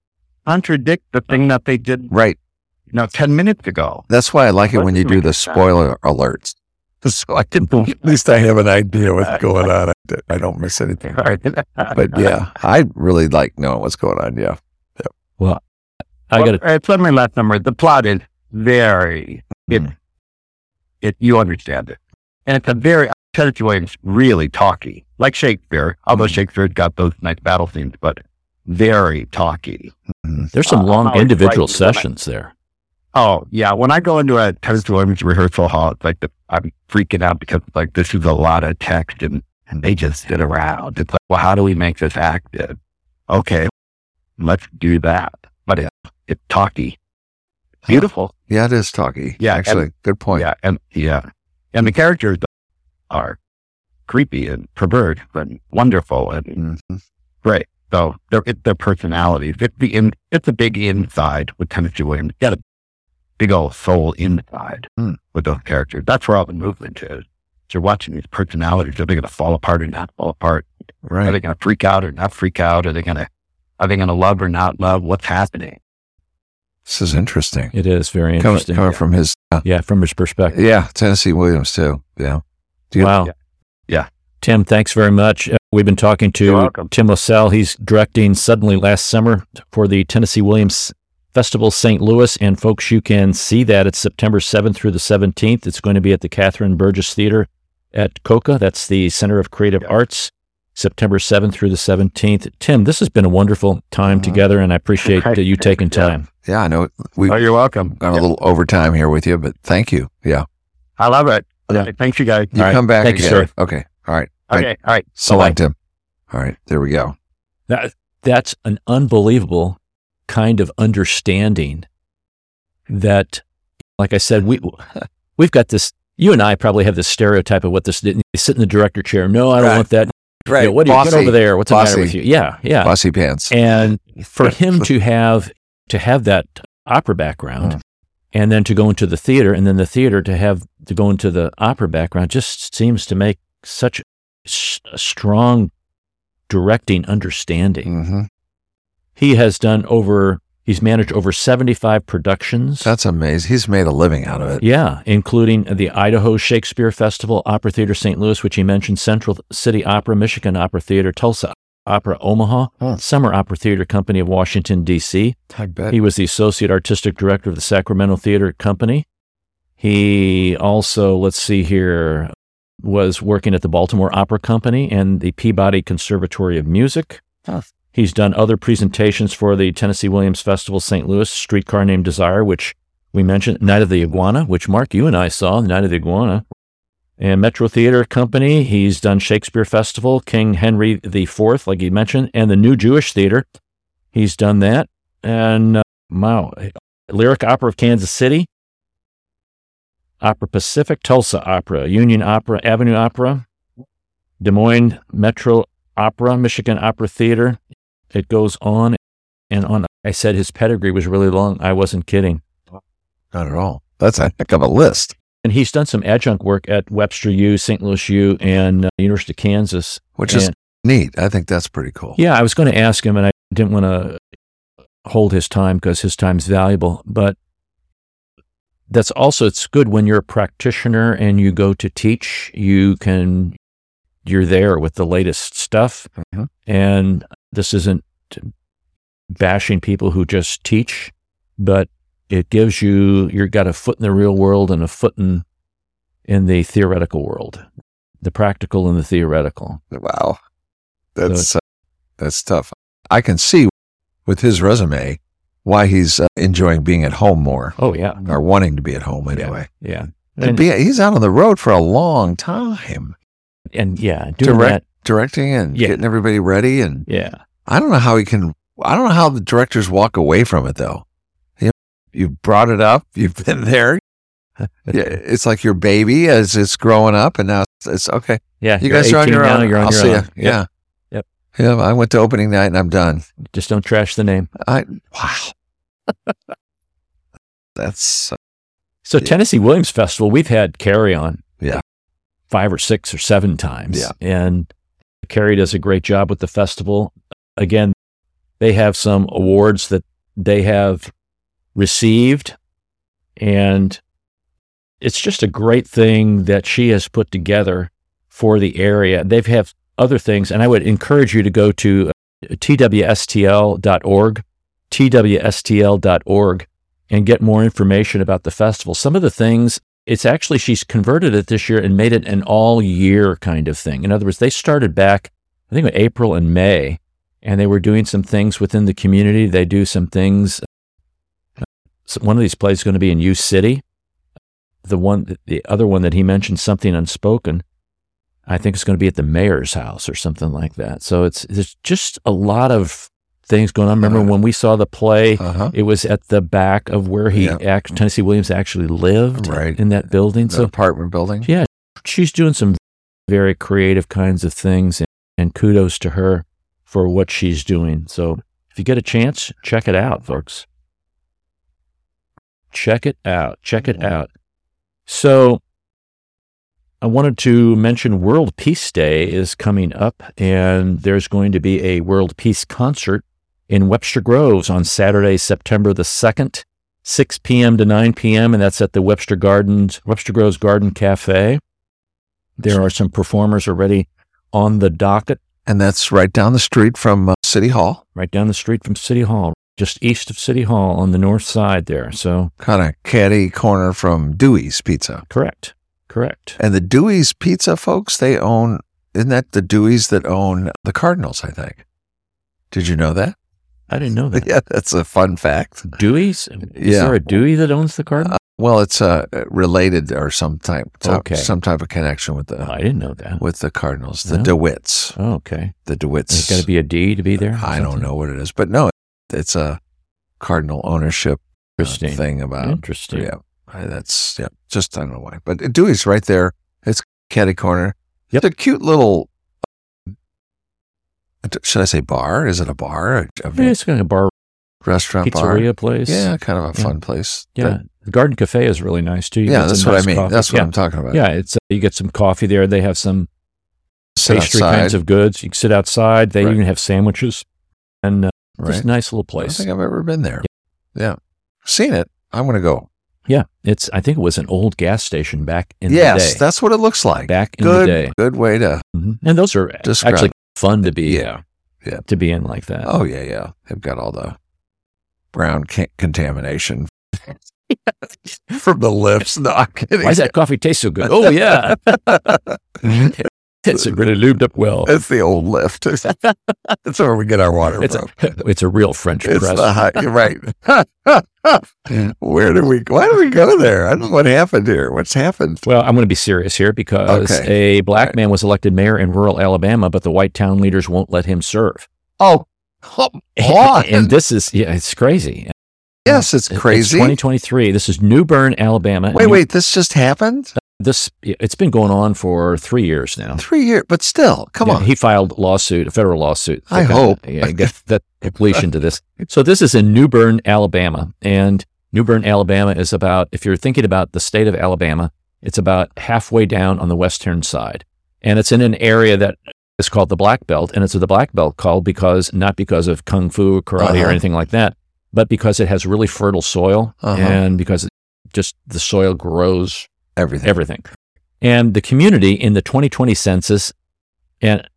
S3: contradict the thing that they did
S2: right.
S3: you know, 10 minutes ago.
S2: That's why I like it
S3: What
S2: when you do
S3: make
S2: the
S3: sense?
S2: spoiler alerts. So I can, at least I have an idea what's going on. I, I don't miss anything. But yeah, I really like knowing what's going on. Yeah.
S1: Well I got to
S3: It's on my last number. The plot is very, it,
S2: Mm.
S3: it, you understand it. And it's a very, Tennessee Williams really talky, like Shakespeare, although
S2: Mm.
S3: Shakespeare's got those nice battle scenes, but very talky.
S1: There's some
S3: Uh,
S1: long individual
S3: frightened when I-
S1: sessions there.
S3: Oh, yeah. When I go into a Tennessee Williams rehearsal hall, it's like the, I'm freaking out because like this is a lot of text and, and they just sit around. It's like, well, how do we make this active? Okay, let's do that. But it, it's talky. Beautiful.
S2: Yeah, it is talky.
S3: Yeah,
S2: Actually, good point.
S3: Yeah. And yeah. And the characters are creepy and pervert and wonderful and
S2: Mhm.
S3: great. So they're, their personalities. It's the in, it's a big inside with Tennessee Williams. You got a big old soul inside
S2: Hmm.
S3: with those characters. That's where all the movement is. You're watching these personalities. Are they going to fall apart or not fall apart? Are they going to freak out or not freak out? Are they going to, are they going to love or not love? What's happening?
S2: This is interesting.
S1: It is very
S2: Coming,
S1: interesting.
S2: coming from his, uh,
S1: yeah, from his perspective.
S2: yeah, Tennessee Williams too. Yeah. Do you-
S1: wow.
S3: Yeah. Yeah.
S1: Tim, thanks very much. Uh, we've been talking to. Tim Ocel. He's directing Suddenly last summer for the Tennessee Williams Festival St. Louis. And folks, you can see that. It's September 7th through the 17th. It's going to be at the Catherine Berges Theater at COCA. That's the Center of Creative
S3: Yeah.
S1: Arts. September 7th through the 17th. Tim, this has been a wonderful time together, and I appreciate uh, you taking time.
S2: Yeah, I know we've
S3: Oh, you're welcome.
S2: gone a little overtime here with you, but thank you. Yeah.
S3: I love it.
S1: Yeah.
S3: Thanks, you guys.
S2: You
S1: All right.
S2: come back
S1: Thank you,
S2: again.
S1: sir.
S2: Okay. All right. All right.
S3: Okay. All right.
S2: Select him. All right. There we go.
S1: That, that's an unbelievable kind of understanding that, like I said, we, we've got this, you and I probably have this stereotype of what this, you sit in the director chair. No, I don't
S2: Right.
S1: want that.
S2: Right.
S1: You know, what do you get
S2: Bossy.
S1: over there? What's the matter
S2: Bossy.
S1: with you? Yeah. Yeah.
S2: Bossy pants.
S1: and for him to have to have that opera background
S2: Mm.
S1: And then to go into the theater and then the theater to have to go into the opera background just seems to make such a strong directing understanding
S2: hmm
S1: he has done over he's managed over 75 productions
S2: That's amazing. He's made a living out of it.
S1: yeah, including the Idaho Shakespeare Festival, Opera Theater St. Louis, which he mentioned, Central City Opera, Michigan Opera Theater, Tulsa Opera Omaha,
S2: Huh.
S1: Summer Opera Theater Company of Washington, D.C.
S2: I bet.
S1: He was the Associate Artistic Director of the Sacramento Theater Company. He also, let's see here, was working at the Baltimore Opera Company and the Peabody Conservatory of Music.
S2: Huh.
S1: He's done other presentations for the Tennessee Williams Festival St. Louis, Streetcar Named Desire, which we mentioned, Night of the Iguana, which Mark, you and I saw, Night of the Iguana. And Metro Theater Company, he's done Shakespeare Festival, King Henry IV, like he mentioned, and the New Jewish Theater. He's done that. And uh, wow, Lyric Opera of Kansas City, Opera Pacific, Tulsa Opera, Union Opera, Avenue Opera, Des Moines Metro Opera, Michigan Opera Theater. It goes on and on. I said his pedigree was really long. I wasn't kidding.
S2: Not at all. That's a heck of a list.
S1: And he's done some adjunct work at Webster U, St. Louis U, and uh, University of Kansas.
S2: Which is neat. I think that's pretty cool.
S1: Yeah, I was going to ask him, and I didn't want to hold his time because his time's valuable. But that's also it's good when you're a practitioner and you go to teach. You can you're there with the latest stuff,
S2: Mhm.
S1: and this isn't bashing people who just teach, but it gives you you've got a foot in the real world and a foot in in the theoretical world, the practical and the theoretical.
S2: Wow. That's uh, that's tough. I can see with his resume why he's uh, enjoying being at home more
S1: Oh yeah,
S2: or wanting to be at home anyway.
S1: yeah.
S2: And
S1: And,
S2: be, he's out on the road for a long time,
S1: and yeah, doing
S2: Direct-
S1: that.
S2: directing and
S1: Yeah.
S2: getting everybody ready. And
S1: Yeah.
S2: I don't know how he can. I don't know how the directors walk away from it though. You, you brought it up. You've been there. it's like your baby as it's growing up, and now it's, it's okay.
S1: Yeah.
S2: You guys are on
S1: 18
S2: your
S1: now,
S2: own.
S1: You're on
S2: I'll
S1: your
S2: see
S1: own.
S2: you. Yeah.
S1: Yep.
S2: Yeah. I went to opening night and I'm done.
S1: Just don't trash the name.
S2: I wow. That's uh,
S1: So
S2: Yeah.
S1: Tennessee Williams Festival, we've had Carrie on.
S2: Yeah.
S1: Five or six or seven times.
S2: Yeah.
S1: And Carrie does a great job with the festival. Again, they have some awards that they have received. And it's just a great thing that she has put together for the area. They've have other things, and I would encourage you to go to uh, twstl.org, twstl.org, and get more information about the festival. Some of the things, it's actually, she's converted it this year and made it an all year kind of thing. In other words, they started back, I think, in April and May, and they were doing some things within the community. They do some things. So one of these plays is going to be in U City. The one, the other one that he mentioned, something unspoken. I think it's going to be at the mayor's house or something like that. So it's there's just a lot of things going on. Remember when we saw the play?
S2: uh-huh.
S1: It was at the back of where he
S2: Yeah.
S1: act, Tennessee Williams actually lived
S2: Right.
S1: in that building.
S2: The
S1: So
S2: apartment building.
S1: yeah, she's doing some very creative kinds of things, and, and kudos to her for what she's doing. So if you get a chance, check it out, folks. Check it out. Check it out. So I wanted to mention World Peace Day is coming up, and there's going to be a World Peace concert in Webster Groves on Saturday, September the 2nd, 6 p.m. to 9 p.m., and that's at the Webster Gardens, Webster Groves Garden Cafe. There are some performers already on the docket
S2: And that's right down the street from uh, City Hall.
S1: right down the street from City Hall, just east of City Hall on the north side there. So,
S2: Kind of catty corner from Dewey's Pizza.
S1: correct, correct.
S2: And the Dewey's Pizza folks, they own isn't that the Deweys that own the Cardinals? I think. Did you know that?
S1: I didn't know that.
S2: Yeah, that's a fun fact.
S1: Dewey's? Is
S2: Yeah.
S1: there a Dewey that owns the Cardinals?
S2: Well, it's uh, related or some type, type-
S1: Okay.
S2: some type of connection with the
S1: Oh, I didn't know that.
S2: with the Cardinals, the
S1: No.
S2: DeWitts,
S1: Oh, okay.
S2: the DeWitts.
S1: There's got to be a D to be there.
S2: I don't know what it is, but no, it's a Cardinal ownership uh, thing about.
S1: Interesting.
S2: Yeah, I- that's yeah. Just I don't know why, but Dewey's right there. It's Caddy Corner.
S1: Yep.
S2: It's a cute little. uh, Should I say bar? Is it a bar? A, a
S1: Yeah, it's kind of a bar
S2: restaurant bar?
S1: pizzeria place.
S2: Yeah, kind of a
S1: Yeah.
S2: fun place.
S1: Yeah. The Garden Cafe is really nice too. You
S2: yeah, that's what
S1: nice
S2: I mean.
S1: coffee.
S2: That's what
S1: yeah.
S2: I'm talking about.
S1: Yeah, it's uh, you get some coffee there. They have some
S2: Sit
S1: pastry
S2: outside,
S1: kinds of goods. You can sit outside. They
S2: Right.
S1: even have sandwiches, and uh,
S2: right?
S1: just a nice little place.
S2: I don't think I've ever been there. Yeah, seen it. I'm gonna go.
S1: Yeah, it's. I think it was an old gas station back in
S2: yes,
S1: the day.
S2: that's what it looks like.
S1: back in
S2: good,
S1: the day,
S2: good way to.
S1: Mhm. and those are
S2: Describe
S1: actually
S2: it.
S1: fun to be.
S2: Yeah, yeah.
S1: to be in like that.
S2: Oh yeah, yeah. They've got all the brown contamination from the lips. No.
S1: Why does that coffee taste so good? Oh yeah, it's really lubed up well.
S2: It's the old lift. That's where we get our water
S1: It's
S2: from.
S1: a, it's a real French
S2: It's
S1: press.
S2: high, right. Where did we? Why did we go there? I don't know what happened here. What's happened?
S1: Well, I'm going to be serious here because
S2: Okay.
S1: a black
S2: Right.
S1: man was elected mayor in rural Alabama, but the white town leaders won't let him serve.
S2: Oh, on!
S1: and this is yeah, it's crazy.
S2: yes, it's
S1: It's
S2: crazy.
S1: 2023. This is Newbern, Alabama.
S2: wait,
S1: And
S2: wait. This just happened.
S1: This it's been going on for three years now.
S2: Three years, but still, come
S1: Yeah,
S2: on.
S1: He filed a lawsuit, a federal lawsuit.
S2: I hope.
S1: Yeah, get that completion to this. So this is in Newbern, Alabama, and Newbern, Alabama is about if you're thinking about the state of Alabama, it's about halfway down on the western side, and it's in an area that is called the Black Belt, and it's the Black Belt called because not because of kung fu, karate,
S2: Uh-huh.
S1: or anything like that, but because it has really fertile soil,
S2: Uh-huh.
S1: and because it just the soil grows
S2: Everything.
S1: everything. And the community in the 2020 census, and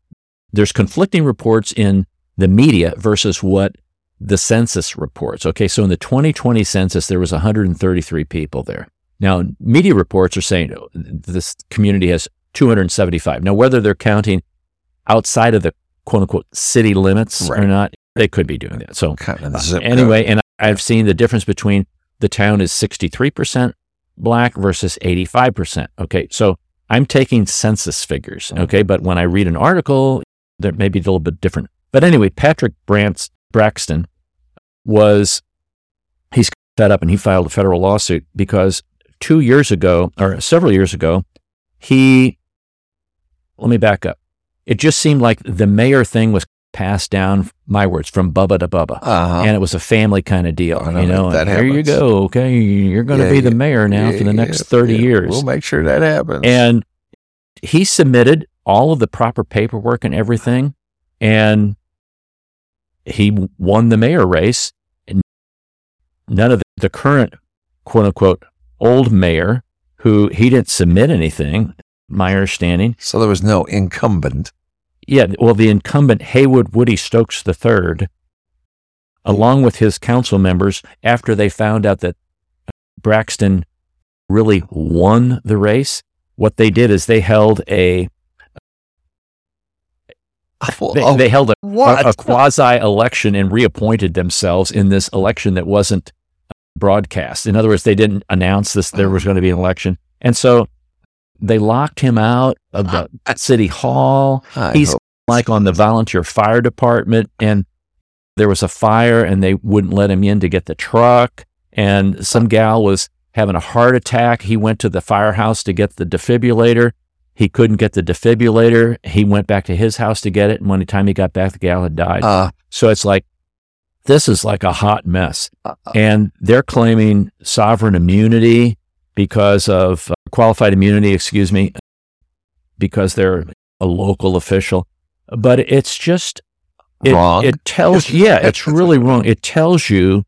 S1: there's conflicting reports in the media versus what the census reports. Okay, so in the 2020 census, there was 133 people there. Now, media reports are saying oh, this community has 275. Now, whether they're counting outside of the quote unquote city limits or not, they could be doing that. So,
S2: kind of
S1: uh, anyway, and I've seen the difference between the town is 63% black versus 85%. Okay. So I'm taking census figures.
S2: Mm-hmm.
S1: Okay. But when I read an article, there may be a little bit different. But anyway, Patrick Brants, Braxton was, he's fed up and he filed a federal lawsuit because two years ago or several years ago, he, let me back up. It just seemed like the mayor thing was passed down, my words, from Bubba to Bubba
S2: Uh-huh.
S1: and it was a family kind of deal.
S2: Know
S1: you know,
S2: that
S1: and here you go. Okay, you're going to
S2: Yeah,
S1: be the mayor now for the next
S2: yeah,
S1: thirty
S2: yeah.
S1: years.
S2: We'll make sure that happens.
S1: and he submitted all of the proper paperwork and everything, and he won the mayor race. And none of the, the current quote unquote old mayor, who he didn't submit anything, my understanding.
S2: so there was no incumbent.
S1: Yeah, well, the incumbent Haywood Woody Stokes III, along with his council members, after they found out that Braxton really won the race, what they did is they held a they, they held a,
S2: what?
S1: a, quasi election and reappointed themselves in this election that wasn't broadcast. In other words, they didn't announce this there was going to be an election, and so they locked him out of the city hall.
S2: I
S1: he's
S2: hope-
S1: like on the volunteer fire department and there was a fire and they wouldn't let him in to get the truck. And some gal was having a heart attack. He went to the firehouse to get the defibrillator. He couldn't get the defibrillator. He went back to his house to get it and when the time he got back the gal had died.
S2: Uh,
S1: so it's like this is like a hot mess.
S2: Uh,
S1: and they're claiming sovereign immunity because of uh, qualified immunity, excuse me, because they're a local official. But it's just it,
S2: Wrong.
S1: It tells, yeah, it's really wrong. It tells you,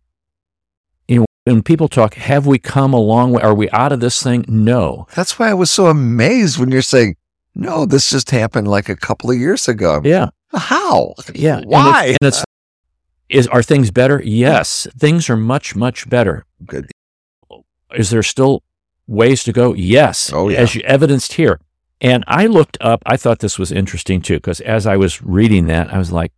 S1: you know, when people talk, have we come a long way? Are we out of this thing? No.
S2: that's why I was so amazed when you're saying, no, this just happened like a couple of years ago.
S1: Yeah,
S2: How?
S1: yeah. And
S2: Why?
S1: it's, and it's is are things better? Yes, things are much much better.
S2: Good.
S1: Is there still ways to go? Yes,
S2: Oh, yeah.
S1: as you evidenced here. And I looked up, I thought this was interesting too, because as I was reading that, I was like,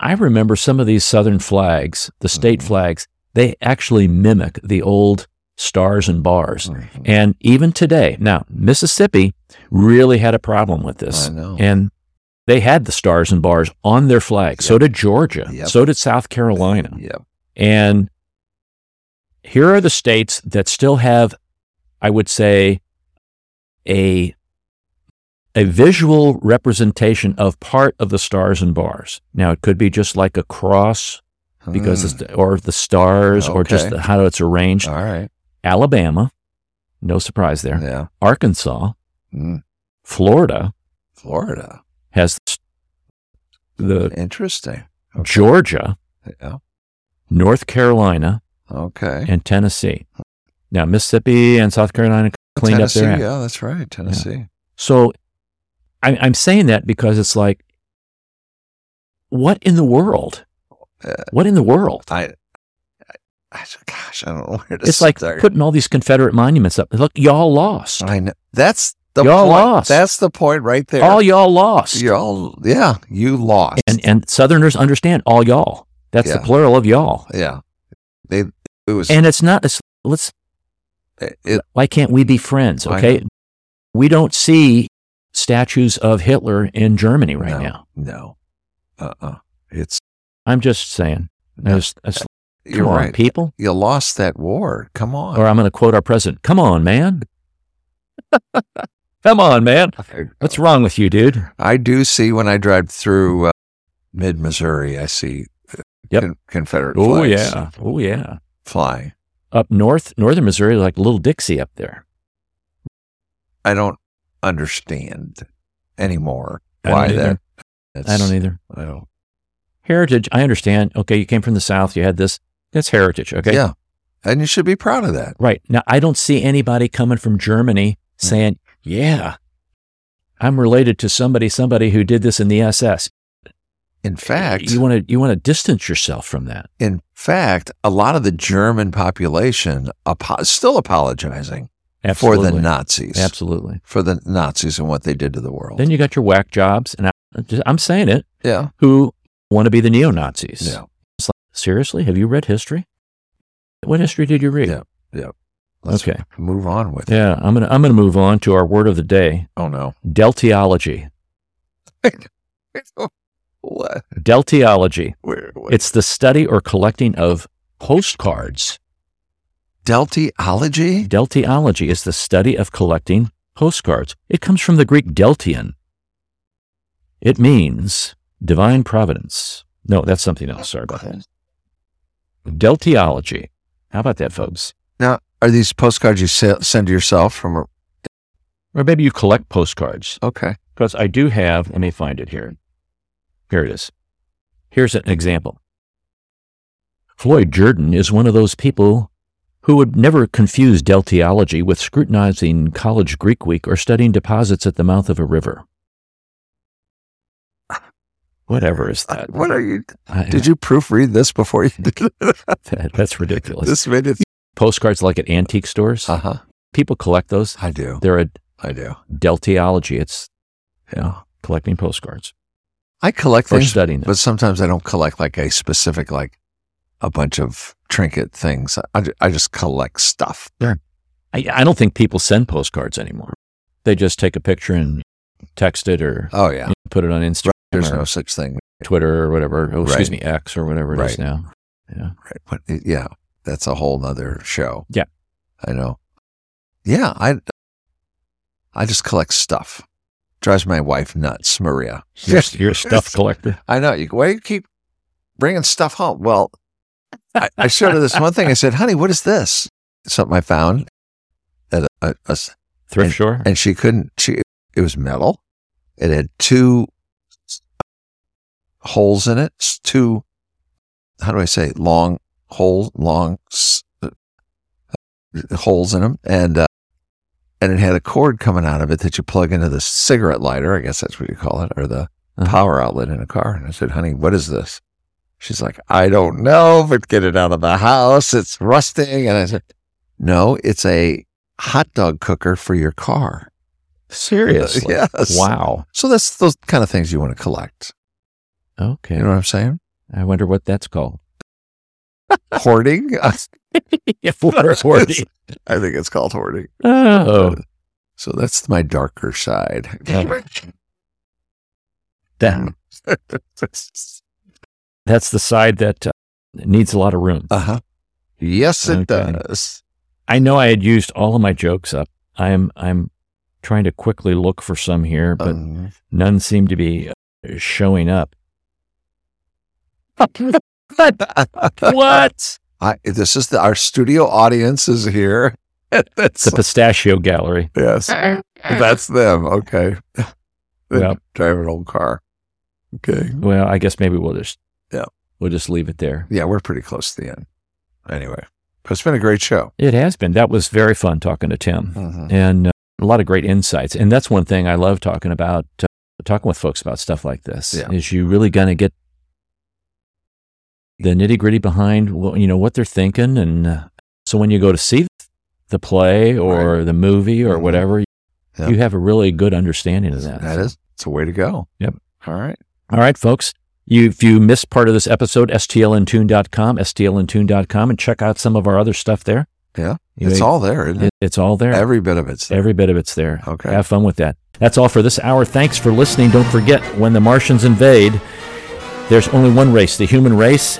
S1: I remember some of these Southern flags, the state
S2: Mhm.
S1: flags, they actually mimic the old stars and bars.
S2: Mhm.
S1: And even today, now, Mississippi really had a problem with this.
S2: I know.
S1: And they had the stars and bars on their flag. So did Georgia.
S2: Yep.
S1: So did South Carolina.
S2: Yep.
S1: And here are the states that still have, I would say, a a visual representation of part of the stars and bars. Now it could be just like a cross because
S2: Mm.
S1: or the stars or just the, how it's arranged.
S2: all right.
S1: Alabama, no surprise there.
S2: Yeah.
S1: Arkansas,
S2: Mm.
S1: Florida
S2: Florida.
S1: has the
S2: Interesting. Okay.
S1: Georgia,
S2: Yeah.
S1: North Carolina,
S2: Okay.
S1: and Tennessee. Now Mississippi and South Carolina cleaned
S2: Tennessee.
S1: up their.
S2: Yeah, that's right. Tennessee.
S1: So I, I'm saying that because it's like, what in the world?
S2: Uh,
S1: What in the world?
S2: I, I, I, gosh, I don't know where to
S1: It's like putting all these Confederate monuments up. Look, y'all lost.
S2: I know. That's the
S1: Y'all
S2: point.
S1: lost.
S2: That's the point right there.
S1: All y'all lost.
S2: y'all, yeah, you lost.
S1: And and Southerners understand all y'all. That's the plural of y'all.
S2: yeah, they. It was.
S1: And it's not. It's, let's.
S2: It,
S1: Why can't we be friends? Okay, we don't see statues of Hitler in Germany right
S2: no,
S1: now.
S2: No. Uh. uh It's.
S1: I'm just saying.
S2: No,
S1: There's- there's-
S2: You're
S1: come on,
S2: right.
S1: people.
S2: You lost that war. Come on.
S1: Or I'm going to quote our president. Come on, man. Come on, man. What's wrong with you, dude?
S2: I do see when I drive through uh, mid Missouri, I see uh,
S1: Yep.
S2: Con- Confederate
S1: Oh yeah. Oh yeah.
S2: flying.
S1: Up north, northern Missouri, like Little Dixie up there.
S2: I don't understand anymore why that.
S1: I don't either.
S2: I don't.
S1: Heritage, I understand. Okay, you came from the South. You had this. That's heritage. Okay.
S2: Yeah, and you should be proud of that.
S1: Right. Now, I don't see anybody coming from Germany mm. saying, yeah, I'm related to somebody, somebody who did this in the SS.
S2: In fact,
S1: you want to you want to distance yourself from that.
S2: in fact, a lot of the German population apo- still apologizing
S1: Absolutely.
S2: for the Nazis,
S1: Absolutely.
S2: for the Nazis and what they did to the world.
S1: Then you got your whack jobs, and I, I'm saying it,
S2: yeah,
S1: who want to be the neo Nazis.
S2: yeah.
S1: Seriously, have you read history? What history did you read?
S2: Yeah. Let's
S1: Okay.
S2: move on with. it.
S1: Yeah, I'm gonna I'm gonna move on to our word of the day,
S2: Oh no.
S1: deltiology.
S2: what?
S1: Deltiology.
S2: Where?
S1: It's the study or collecting of postcards.
S2: Deltiology.
S1: Deltiology is the study of collecting postcards. It comes from the Greek deltion. It means divine providence. No, that's something else. Sorry about that. Deltiology. How about that, folks?
S2: Now, are these postcards you se- send to yourself from? A,
S1: Or maybe you collect postcards.
S2: okay.
S1: Because I do have, let me find it here. Here it is. Here's an example. Floyd Jordan is one of those people who would never confuse deltiology with scrutinizing college Greek week or studying deposits at the mouth of a river. Whatever is that?
S2: What are you?
S1: I-
S2: Did you proofread this before you did
S1: that- That's ridiculous.
S2: this? Made it.
S1: Postcards like at antique stores.
S2: Uh huh.
S1: People collect those.
S2: I do.
S1: They're a
S2: I do.
S1: deltiology. It's
S2: Yeah.
S1: collecting postcards
S2: I collect things,
S1: studying
S2: but sometimes I don't collect like a specific like a bunch of trinket things. I, I just collect stuff.
S1: I, I don't think people send postcards anymore. They just take a picture and text it or
S2: Oh yeah.
S1: put it on Instagram
S2: There's
S1: or
S2: no such thing.
S1: Twitter or whatever. Oh, excuse me, X or whatever it is
S2: Right.
S1: now. Yeah.
S2: Right. But yeah, that's a whole nother show.
S1: Yeah.
S2: I know. Yeah, I I just collect stuff. Drives my wife nuts, Maria.
S1: You're, you're a stuff collector.
S2: I know. You why do you keep bringing stuff home? Well, I, I showed her this one thing. I said, "Honey, what is this?" Something I found at a, a- a
S1: Thrift store?
S2: and she couldn't. She it was metal. It had two holes in it. Two. How do I say? Long holes. Long uh, holes in them, and uh, and it had a cord coming out of it that you plug into the cigarette lighter. I guess that's what you call it, or the
S1: Uh-huh.
S2: power outlet in a car. And I said, "Honey, what is this?" She's like, "I don't know, but get it out of the house. It's rusting." And I said, "No, it's a hot dog cooker for your car."
S1: Seriously?
S2: Yes.
S1: Wow.
S2: So that's those kind of things you want to collect.
S1: Okay.
S2: You know what I'm saying?
S1: I wonder what that's called.
S2: Hoarding.
S1: yeah, for hoarding.
S2: I think it's called hoarding.
S1: Oh,
S2: So that's my darker side.
S1: that, that's the side that uh, needs a lot of room.
S2: Uh huh. Yes, it
S1: Okay.
S2: does.
S1: I know I had used all of my jokes up. I'm I'm trying to quickly look for some here, but
S2: Um,
S1: none seem to be uh, showing up. what?
S2: I, this is the, our studio audience is here. that's
S1: The pistachio gallery.
S2: yes, that's them. Okay. They
S1: Well-
S2: drive an old car. Okay.
S1: Well, I guess maybe we'll just
S2: Yeah.
S1: we'll just leave it there.
S2: Yeah, we're pretty close to the end. Anyway, but it's been a great show.
S1: It has been. That was very fun talking to Tim.
S2: Mhm.
S1: and uh, a lot of great insights. And that's one thing I love talking about, uh, talking with folks about stuff like this.
S2: Yeah.
S1: Is you really going to get the nitty gritty behind, what you know, what they're thinking, and uh, so when you go to see the play or the movie or
S2: Mhm.
S1: whatever,
S2: Yeah.
S1: you have a really good understanding of that.
S2: That is, it's a way to go.
S1: Yep.
S2: All right.
S1: All right, folks. You, if you missed part of this episode, stlintune.com, stlintune.com, and check out some of our other stuff there.
S2: Yeah.
S1: You-
S2: It's all there, isn't it?
S1: it- it's all there.
S2: Every bit of it's there.
S1: Every bit of it's there.
S2: Okay.
S1: Have fun with that. That's all for this hour. Thanks for listening. Don't forget, when the Martians invade, there's only one race, the human race,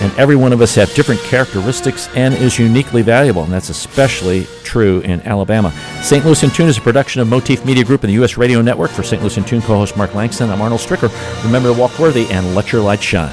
S1: and every one of us have different characteristics and is uniquely valuable, and that's especially true in Alabama. St. Louis in Tune is a production of Motif Media Group and the U.S. Radio Network. For St. Louis in Tune co-host Mark Langston, I'm Arnold Stricker. Remember to walk worthy and let your light shine.